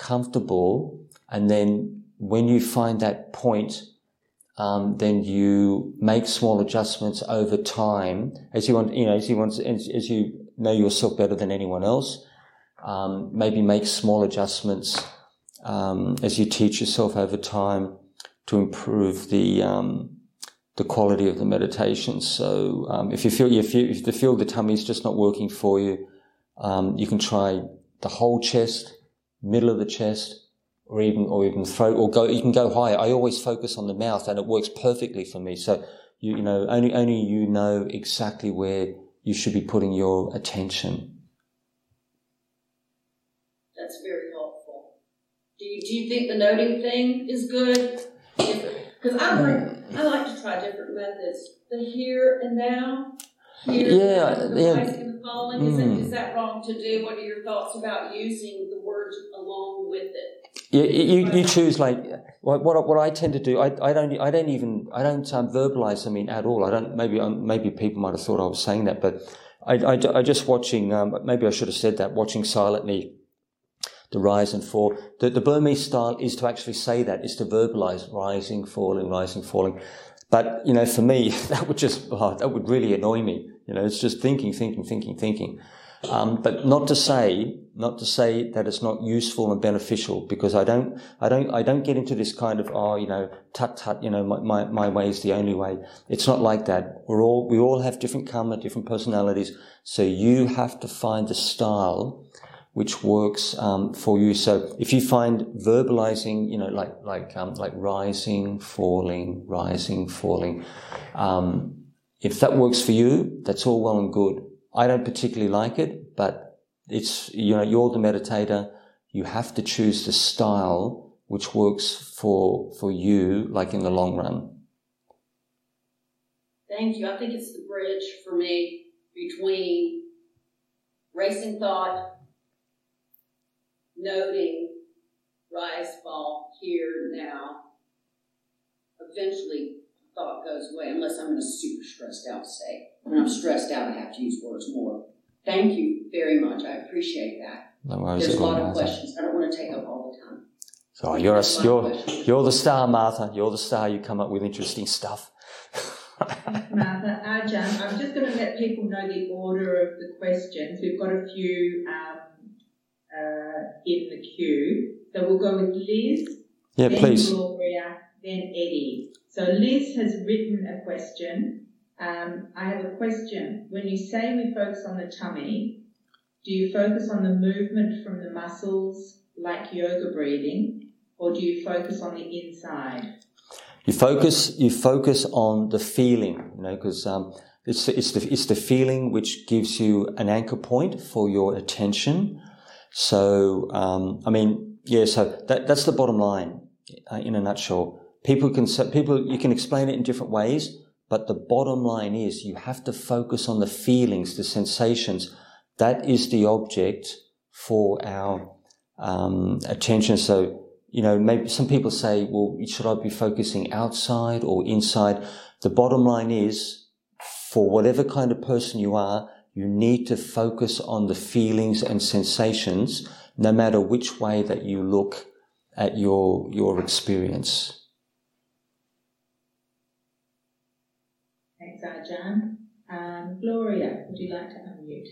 comfortable. And then when you find that point, um, then you make small adjustments over time as you want, you know, as you want, as, as you know yourself better than anyone else. Um, maybe make small adjustments um, as you teach yourself over time to improve the um, the quality of the meditation. So um, if you feel if you if you feel the tummy is just not working for you, um, you can try the whole chest, middle of the chest, or even or even throat, or go. You can go higher. I always focus on the mouth, and it works perfectly for me. So you you know only only you know exactly where you should be putting your attention. That's very helpful. Do you, do you think the noting thing is good? Because I like I like to try different methods. The here and now. Here Yeah, the yeah. rising and the falling. Is, Mm. it, is that wrong to do? What are your thoughts about using the words along with it? You, you, you choose like what, what what I tend to do. I, I don't I don't even I don't um, verbalize I mean at all. I don't maybe um, maybe people might have thought I was saying that, but I I, I just watching. Um, maybe I should have said that. Watching silently the rise and fall. The, the Burmese style is to actually say that is to verbalize rising, falling, rising, falling. But you know, for me, that would just oh, that would really annoy me. You know, it's just thinking, thinking, thinking, thinking. Um, but not to say, not to say that it's not useful and beneficial because I don't, I don't, I don't get into this kind of, oh, you know, tut tut, you know, my, my, my way is the only way. It's not like that. We're all, we all have different karma, different personalities. So you have to find the style which works um, for you. So if you find verbalizing, you know, like like um, like rising, falling, rising, falling, um, if that works for you, that's all well and good. I don't particularly like it, but it's you know you're the meditator. You have to choose the style which works for for you, like in the long run. Thank you. I think it's the bridge for me between racing thought, noting, rise, fall, here, now. Eventually, thought goes away unless I'm in a super stressed out state. When I'm stressed out, I have to use words more. Thank you very much. I appreciate that. No worries There's a lot of Martha. questions. I don't want to take up all the time. So you're a, There's you're you're the star, Martha. You're the star. You come up with interesting stuff. Martha, Ajahn, I'm just going to let people know the order of the questions. We've got a few um, uh, in the queue. So we'll go with Liz, yeah, then please. Gloria, then Eddie. So Liz has written a question. Um, I have a question. When you say we focus on the tummy, Do you focus on the movement from the muscles like yoga breathing, or do you focus on the inside? You focus. You focus on the feeling. You know, because um, it's it's the it's the feeling which gives you an anchor point for your attention. So um, I mean, yeah. So that that's the bottom line uh, in a nutshell. People can people you can explain it in different ways, but the bottom line is you have to focus on the feelings, the sensations that is the object for our um, attention. So, you know, maybe some people say, well, should I be focusing outside or inside? The bottom line is, for whatever kind of person you are, you need to focus on the feelings and sensations, no matter which way that you look at your, your experience. Ajahn. Um, Gloria, would you like to unmute?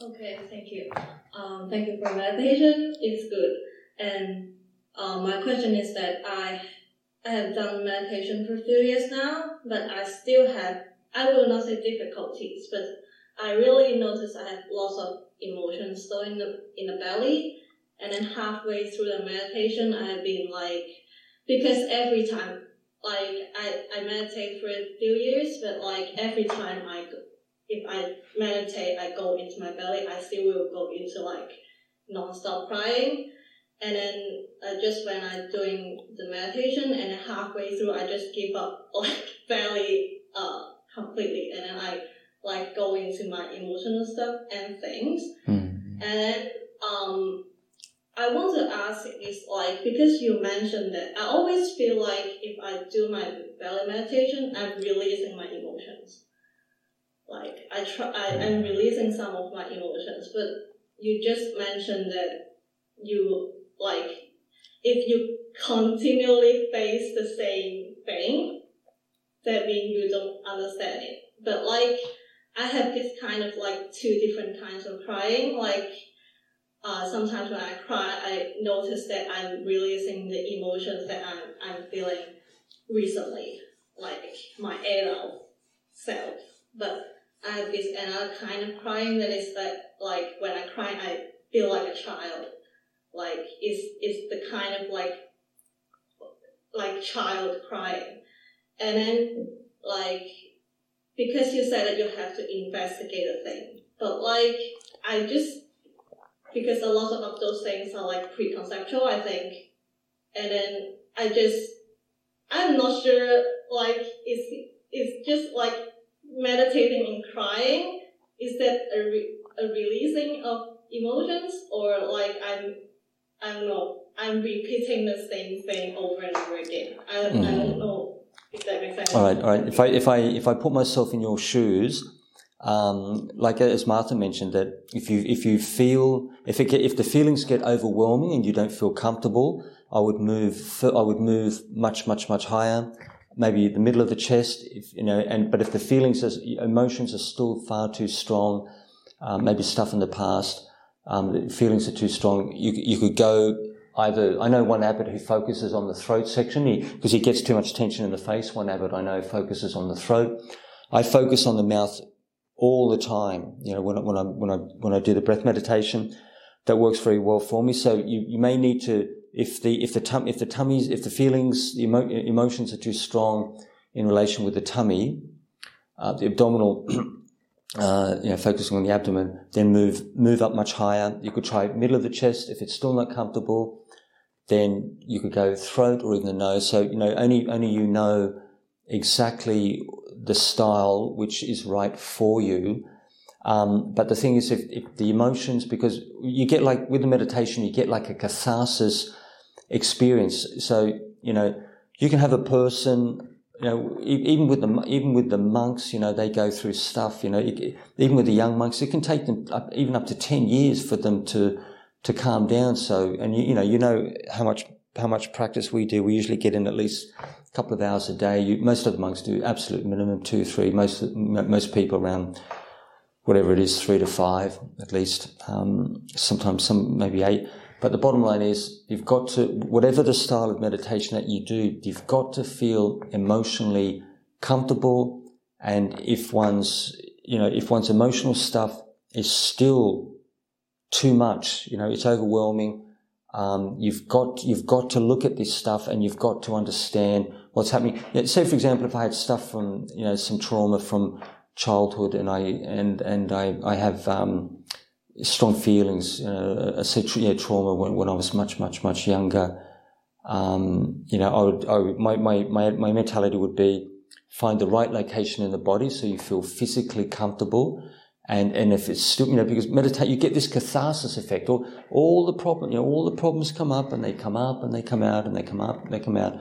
Okay, thank you. Um, thank you for meditation. It's good. And um, my question is that I I have done meditation for a few years now, but I still have I will not say difficulties, but I really notice I have lots of emotions still in the in the belly. And then halfway through the meditation, I've been like, because every time, like I, I meditate for a few years, but like every time I if I meditate, I go into my belly, I still will go into like non-stop crying. And then uh, just when I'm doing the meditation and then halfway through, I just give up like belly uh, completely. And then I like go into my emotional stuff and things. Mm. And then, um, I want to ask is like, because you mentioned that I always feel like if I do my belly meditation, I'm releasing my emotions like I try, I, am releasing some of my emotions, but you just mentioned that you like if you continually face the same thing, that means you don't understand it. But like I have this kind of like two different kinds of crying. Like uh, sometimes when I cry, I notice that I'm releasing the emotions that I'm I'm feeling recently, like my adult self. But I have this another kind of crying that is like like when I cry I feel like a child. Like it's it's the kind of like like child crying. And then like because you said that you have to investigate a thing. But like I just because a lot of those things are like pre-conceptual I think. And then I just I'm not sure like it's it's just like meditating and crying, is that a, re- a releasing of emotions or like I'm, I don't know, I'm repeating the same thing over and over again. I, mm. I don't mm-hmm. know if that makes sense. All right, all right. If I, if I, if I put myself in your shoes, um, like as Martha mentioned, that if you if you feel if it if the feelings get overwhelming and you don't feel comfortable, I would move I would move much much much higher maybe the middle of the chest, if, you know, and, but if the feelings, are, emotions are still far too strong, um, maybe stuff in the past, um, feelings are too strong, you, you could go either, I know one abbot who focuses on the throat section, because he, he gets too much tension in the face. One abbot I know focuses on the throat. I focus on the mouth all the time, you know, when, when I, when I, when I do the breath meditation. That works very well for me. So you, you may need to if the if the tum- if the tummies if the feelings the emo- emotions are too strong in relation with the tummy, uh, the abdominal, uh, you know, focusing on the abdomen, then move move up much higher. You could try middle of the chest if it's still not comfortable. Then you could go throat or even the nose. So you know only only you know exactly the style which is right for you. Um, but the thing is, if, if, the emotions, because you get like with the meditation, you get like a catharsis experience. So, you know, you can have a person, you know, even with the, even with the monks, you know, they go through stuff, you know, even with the young monks, it can take them up, even up to 10 years for them to, to calm down. So, and you, you know, you know how much, how much practice we do. We usually get in at least a couple of hours a day. You, most of the monks do absolute minimum two, three. Most, most people around whatever it is, three to five at least. Um, sometimes some, maybe eight. But the bottom line is you've got to, whatever the style of meditation that you do, you've got to feel emotionally comfortable. And if one's, you know, if one's emotional stuff is still too much. You know, it's overwhelming. Um, you've got you've got to look at this stuff and you've got to understand what's happening. say, for example, if I had stuff from you know some trauma from childhood and I and and I I have um, strong feelings, you know, I say yeah, trauma when, when I was much much much younger. Um, you know, I would, I would my, my my my mentality would be find the right location in the body so you feel physically comfortable and, and if it's you know, because meditate, you get this catharsis effect. All, all the problem, you know, all the problems come up and they come up and they come out and they come up and they come out.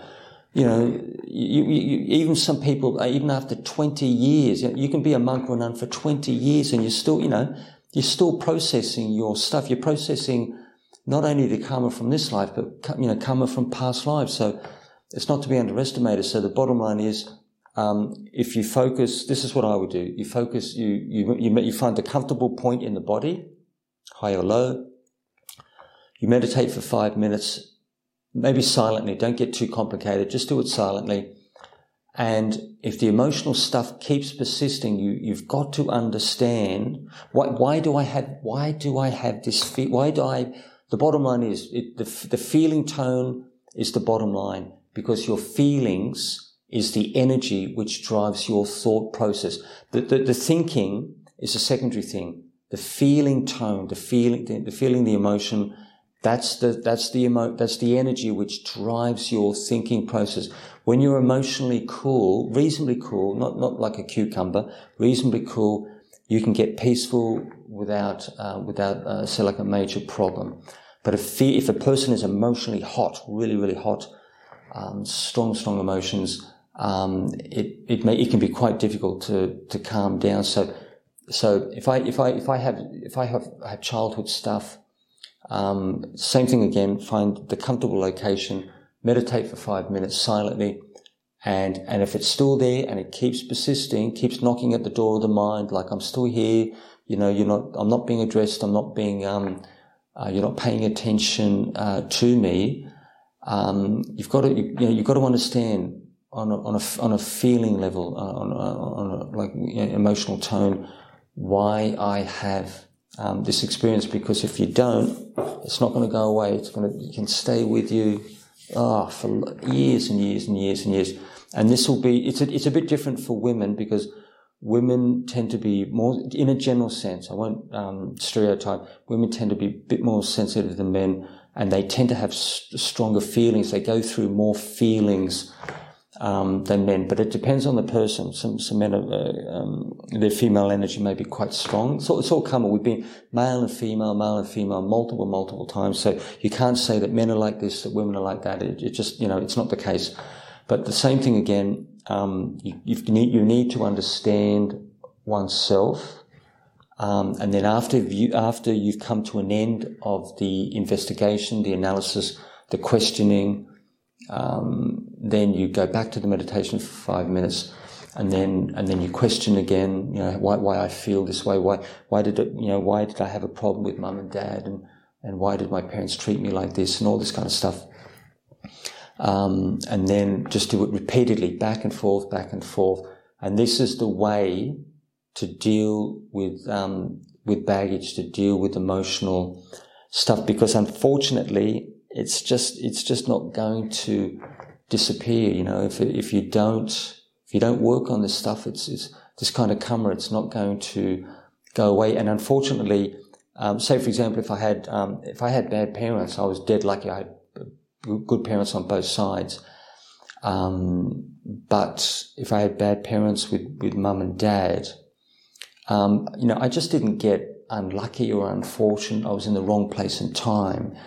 You know, you, you, even some people, uh, even after 20 years, you can be a monk or a nun for 20 years and you're still, you know, you're still processing your stuff. You're processing not only the karma from this life, but, you know, karma from past lives. So it's not to be underestimated. So the bottom line is, um, if you focus, this is what I would do. You focus, you, you, you, you find a comfortable point in the body, high or low. You meditate for five minutes, maybe silently. Don't get too complicated. Just do it silently. And if the emotional stuff keeps persisting, you, you've got to understand why, why do I have, why do I have this, fe- why do I, the bottom line is it, the, the feeling tone is the bottom line because your feelings is the energy which drives your thought process. The, the, the thinking is a secondary thing. The feeling tone, the feeling, the, the feeling, the emotion, that's the, that's the emo, that's the energy which drives your thinking process. When you're emotionally cool, reasonably cool, not, not like a cucumber, reasonably cool, you can get peaceful without, uh, without, uh, say like a major problem. But if, if a person is emotionally hot, really, really hot, um, strong, strong emotions, um, it it may it can be quite difficult to to calm down. So so if I if I if I have if I have have childhood stuff, um, same thing again. Find the comfortable location, meditate for five minutes silently, and and if it's still there and it keeps persisting, keeps knocking at the door of the mind, like I'm still here. You know, you're not. I'm not being addressed. I'm not being. Um, uh, you're not paying attention uh, to me. Um, you've got to. You, you know, you've got to understand on a, on a, on a feeling level, uh, on, a, on a, like you know, emotional tone, why I have um, this experience. Because if you don't, it's not going to go away. It's going to, it can stay with you oh, for years and years and years and years. And this will be, it's a, it's a bit different for women because women tend to be more, in a general sense, I won't um, stereotype, women tend to be a bit more sensitive than men and they tend to have stronger feelings. They go through more feelings um, than men, but it depends on the person. Some, some men, are, uh, um, their female energy may be quite strong. So it's all common. We've been male and female, male and female, multiple, multiple times. So you can't say that men are like this, that women are like that. It, it just, you know, it's not the case. But the same thing again, um, you, you, need, you need to understand oneself. Um, and then after you, after you've come to an end of the investigation, the analysis, the questioning, um, then you go back to the meditation for five minutes, and then and then you question again. You know why why I feel this way. Why why did it you know why did I have a problem with mum and dad and and why did my parents treat me like this and all this kind of stuff. Um, and then just do it repeatedly, back and forth, back and forth. And this is the way to deal with um, with baggage, to deal with emotional stuff. Because unfortunately, it's just it's just not going to disappear. You know, if if you don't if you don't work on this stuff, it's it's this kind of karma. It's not going to go away. And unfortunately, um, say for example, if I had um, if I had bad parents, I was dead lucky. I had good parents on both sides. Um, but if I had bad parents with with mum and dad, um, you know, I just didn't get unlucky or unfortunate. I was in the wrong place and time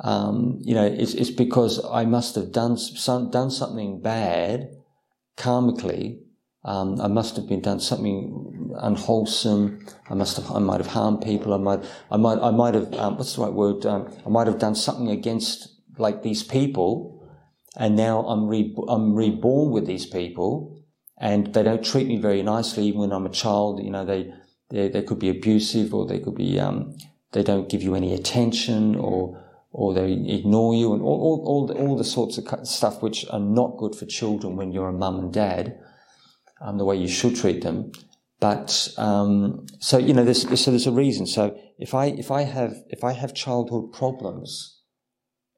um, you know, it's, it's because I must have done some, done something bad karmically. Um, I must have been done something unwholesome. I must have, I might have harmed people. I might, I might, I might have, um, what's the right word? Um, I might have done something against like these people, and now I'm re, I'm reborn with these people, and they don't treat me very nicely even when I'm a child. You know, they they, they could be abusive, or they could be um, they don't give you any attention, or or they ignore you and all, all, all, the, all the sorts of stuff which are not good for children when you're a mum and dad, um, the way you should treat them. but um, so you know, there's so there's a reason. So if I if I have if I have childhood problems,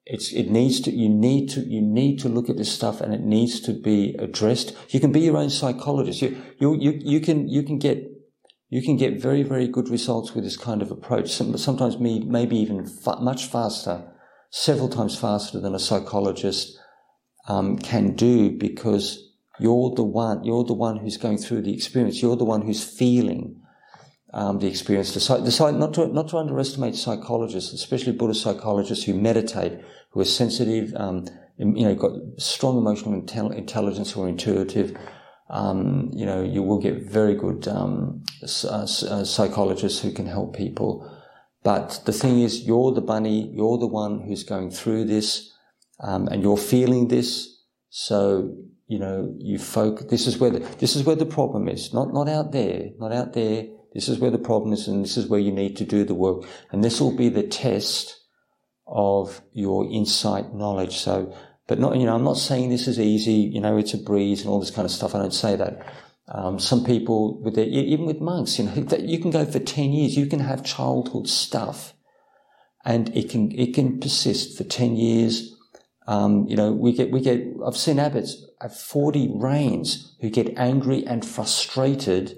it's it needs to you need to you need to look at this stuff and it needs to be addressed. You can be your own psychologist. You you you, you can you can get you can get very very good results with this kind of approach. Sometimes me maybe even fa- much faster, several times faster than a psychologist um, can do because you're the one, you're the one who's going through the experience. You're the one who's feeling um, the experience. The, the, not, to, not to underestimate psychologists, especially Buddhist psychologists who meditate, who are sensitive, um, you know, got strong emotional intel- intelligence, are intuitive. Um, you know, you will get very good um, uh, uh, psychologists who can help people. But the thing is, you're the bunny, you're the one who's going through this, um, and you're feeling this. So you know, you folk, this is where the, this is where the problem is. Not, not out there, not out there. This is where the problem is and this is where you need to do the work. And this will be the test of your insight knowledge. So, but not, you know, I'm not saying this is easy, you know, it's a breeze and all this kind of stuff. I don't say that. Um, some people with their, even with monks, you know, you can go for 10 years, you can have childhood stuff and it can, it can persist for 10 years. Um, you know, we get, we get, I've seen abbots have 40 rains who get angry and frustrated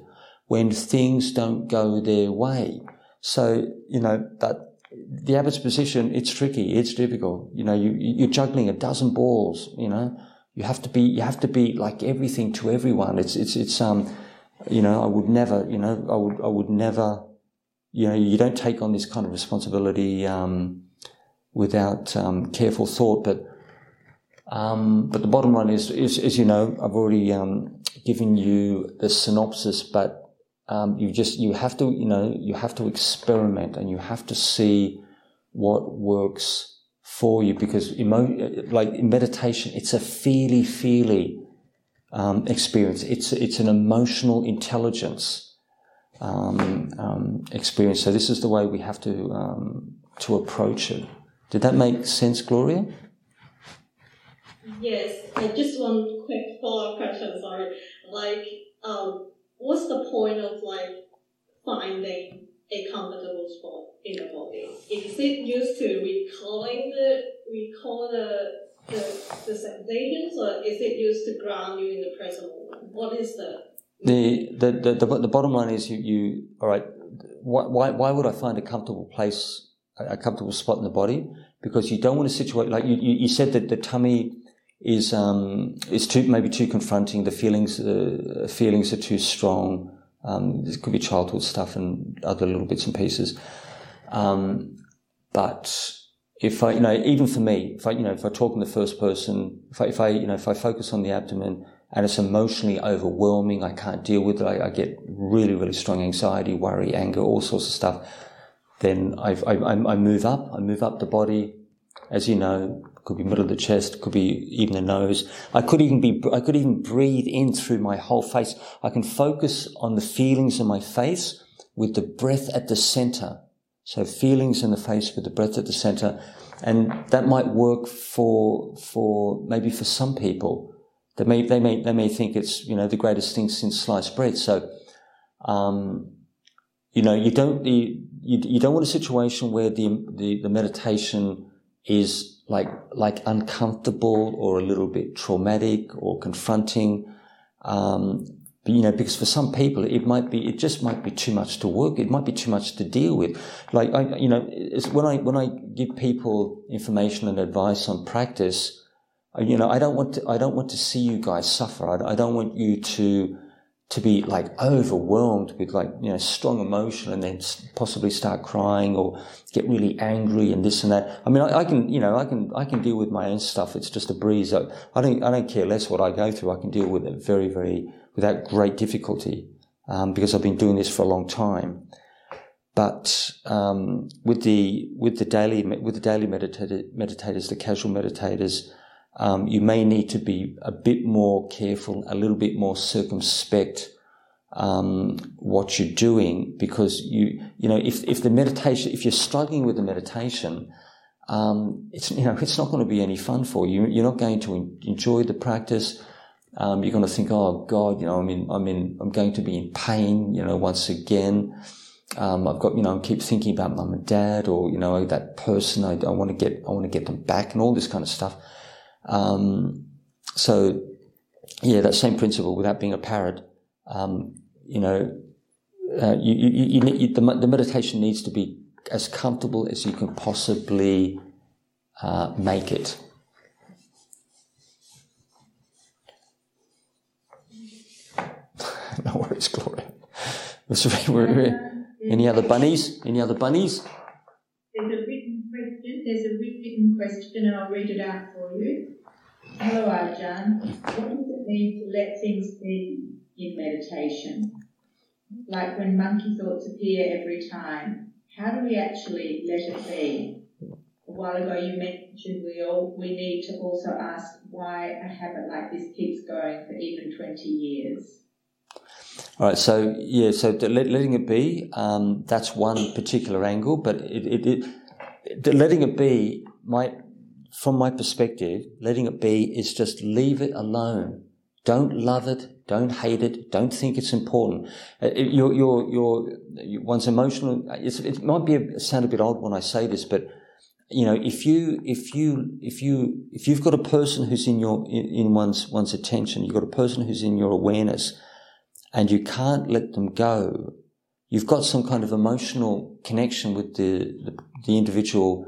when things don't go their way. So, you know, that the abbot's position, it's tricky, it's difficult. You know, you, you're juggling a dozen balls, you know, you have to be, you have to be like everything to everyone. It's, it's, it's, um, you know, I would never, you know, I would, I would never, you know, you don't take on this kind of responsibility, um, without, um, careful thought, but, um, but the bottom line is, is, as you know, I've already um, given you the synopsis, but um, you just you have to you know you have to experiment and you have to see what works for you because emo- like in meditation, it's a feely feely um, experience. It's it's an emotional intelligence um, um, experience. So this is the way we have to to approach it. Did that make sense, Gloria? Yes, I just one quick follow-up question. Sorry, like, um, what's the point of like finding a comfortable spot in the body? Is it used to recalling the recall the the, the sensations, or is it used to ground you in the present moment? What is the the the the, the, the bottom line is you, you all right. Why, why would I find a comfortable place, a comfortable spot in the body? Because you don't want to situate like you, you, you said that the tummy is um, is too maybe too confronting. The feelings uh, feelings are too strong. Um, this could be childhood stuff and other little bits and pieces. Um, but if I, you know, even for me, if I, you know, if I talk in the first person, if I, if I, you know, if I focus on the abdomen and it's emotionally overwhelming, I can't deal with it. I, I get really, really strong anxiety, worry, anger, all sorts of stuff. Then I, I, I move up. I move up the body. As you know, could be middle of the chest, could be even the nose. I could even be, I could even breathe in through my whole face. I can focus on the feelings in my face with the breath at the center. So feelings in the face with the breath at the center. And that might work for, for, maybe for some people. They may, they may, they may think it's, you know, the greatest thing since sliced bread. So, um, you know, you don't, you, you don't want a situation where the, the, the meditation is like like uncomfortable or a little bit traumatic or confronting. Um, but, you know, because for some people it might be, it just might be too much to work. It might be too much to deal with. Like I, you know, when I when I give people information and advice on practice, you know, I don't want to I don't want to see you guys suffer. I, I don't want you to to be like overwhelmed with like, you know, strong emotion and then possibly start crying or get really angry and this and that. I mean, I, I, can, you know, I can, I can deal with my own stuff. It's just a breeze. I, I don't, I don't care less what I go through. I can deal with it very, very, without great difficulty, um, because I've been doing this for a long time. But, um, with the, with the daily, with the daily meditators, the casual meditators, um, you may need to be a bit more careful, a little bit more circumspect um, what you're doing because you you know if if the meditation if you're struggling with the meditation, um, it's you know it's not going to be any fun for you. You're not going to enjoy the practice. Um, you're going to think, oh God, you know, I'm in, I'm in, I'm going to be in pain, you know, once again. Um, I've got, you know, I keep thinking about mum and dad or, you know, that person. I, I want to get, I want to get them back and all this kind of stuff. Um, so yeah, that same principle without being a parrot, um, you know, uh, you, you, you, the, the meditation needs to be as comfortable as you can possibly uh, make it. no worries, Gloria. any other bunnies? Any other bunnies? There's a written question. There's a written question, and I'll read it out for you. Hello, Ajahn. What does it mean to let things be in meditation? Like when monkey thoughts appear every time, how do we actually let it be? A while ago, you mentioned we all we need to also ask why a habit like this keeps going for even twenty years. All right, so yeah, so letting it be, um, that's one particular angle, but it, it, it, letting it be might, from my perspective, letting it be is just leave it alone. Don't love it, don't hate it, don't think it's important. Uh, your, your, your, one's emotional, it might be a, sound a bit odd when I say this, but you know, if you, if you, if you, if you've got a person who's in your, in, in one's, one's attention, you've got a person who's in your awareness, and you can't let them go, you've got some kind of emotional connection with the, the, the individual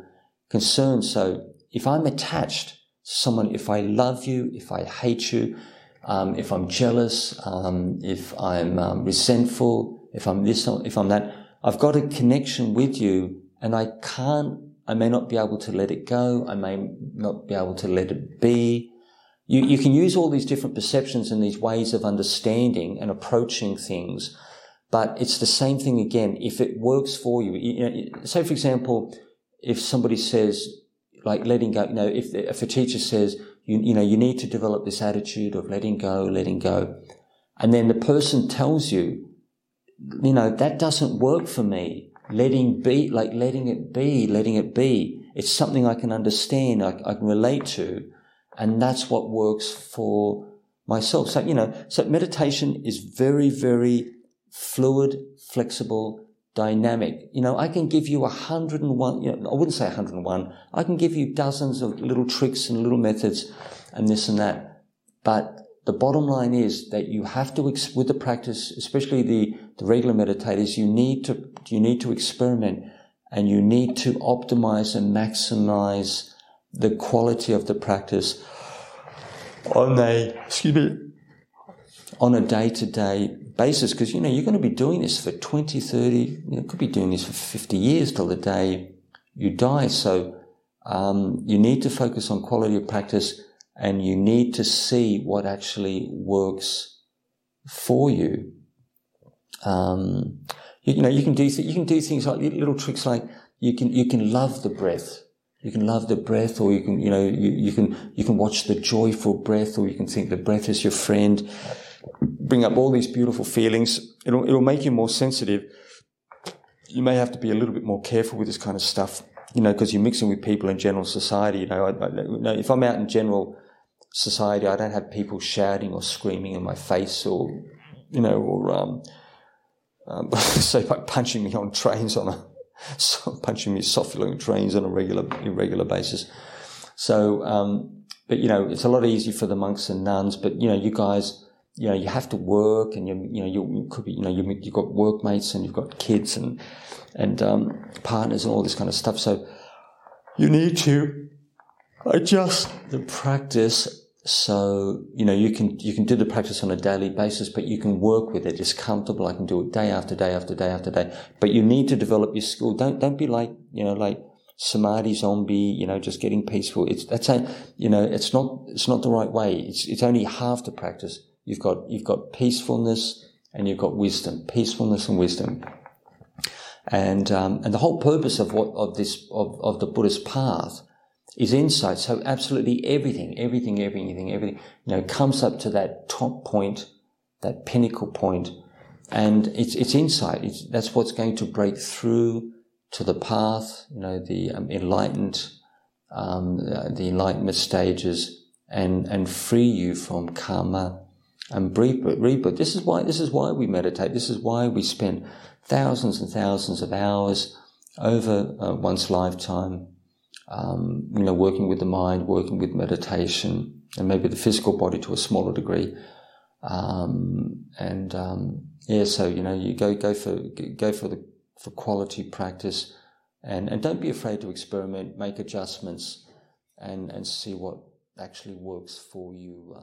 concerned. So if I'm attached to someone, if I love you, if I hate you, um, if I'm jealous, um, if I'm um, resentful, if I'm this, if I'm that, I've got a connection with you and I can't, I may not be able to let it go. I may not be able to let it be. You, you can use all these different perceptions and these ways of understanding and approaching things, but it's the same thing again. If it works for you, you know, say for example, if somebody says, like letting go, you know, if, if a teacher says, you, you know, you need to develop this attitude of letting go, letting go. And then the person tells you, you know, that doesn't work for me. Letting be, like letting it be, letting it be. It's something I can understand, I, I can relate to. And that's what works for myself. So, you know, so meditation is very, very fluid, flexible, dynamic. You know, I can give you a hundred and one, you know, I wouldn't say a hundred and one. I can give you dozens of little tricks and little methods and this and that. But the bottom line is that you have to, with the practice, especially the, the regular meditators, you need to, you need to experiment and you need to optimize and maximize the quality of the practice on a, excuse me, on a day to day basis. Because, you know, you're going to be doing this for 20, 30, you know, could be doing this for 50 years till the day you die. So, um, you need to focus on quality of practice and you need to see what actually works for you. Um, you, you, know, you can do, th- you can do things like little tricks like you can, you can love the breath. You can love the breath or you can, you know, you, you can, you can watch the joyful breath or you can think the breath is your friend. Bring up all these beautiful feelings. It'll, it'll make you more sensitive. You may have to be a little bit more careful with this kind of stuff, you know, because you're mixing with people in general society. You know, I, I, you know, if I'm out in general society, I don't have people shouting or screaming in my face or, you know, or, um, um, say like punching me on trains on a, punching me softly on trains on a regular, irregular basis. So, um, but you know, it's a lot easier for the monks and nuns, but you know, you guys, you know, you have to work and you, you know, you could be, you know, you, you've got workmates and you've got kids and, and, um, partners and all this kind of stuff. So you need to adjust the practice so, you know, you can, you can do the practice on a daily basis, but you can work with it. It's comfortable. I can do it day after day after day after day, but you need to develop your skill. Don't, don't be like, you know, like samadhi zombie, you know, just getting peaceful. It's, that's a, you know, it's not, it's not the right way. It's, it's only half the practice. You've got, you've got peacefulness and you've got wisdom, peacefulness and wisdom. And, um, and the whole purpose of what, of this, of, of the Buddhist path is insight. So absolutely everything, everything, everything, everything, you know, comes up to that top point, that pinnacle point, and it's it's insight. It's, that's what's going to break through to the path. You know, the um, enlightened, um, the enlightenment stages, and, and free you from karma and rebirth. This is why, this is why we meditate. This is why we spend thousands and thousands of hours over uh, one's lifetime, um, you know, working with the mind, working with meditation, and maybe the physical body to a smaller degree. Um, and um, yeah, so you know, you go go for go for the for quality practice, and and don't be afraid to experiment, make adjustments, and and see what actually works for you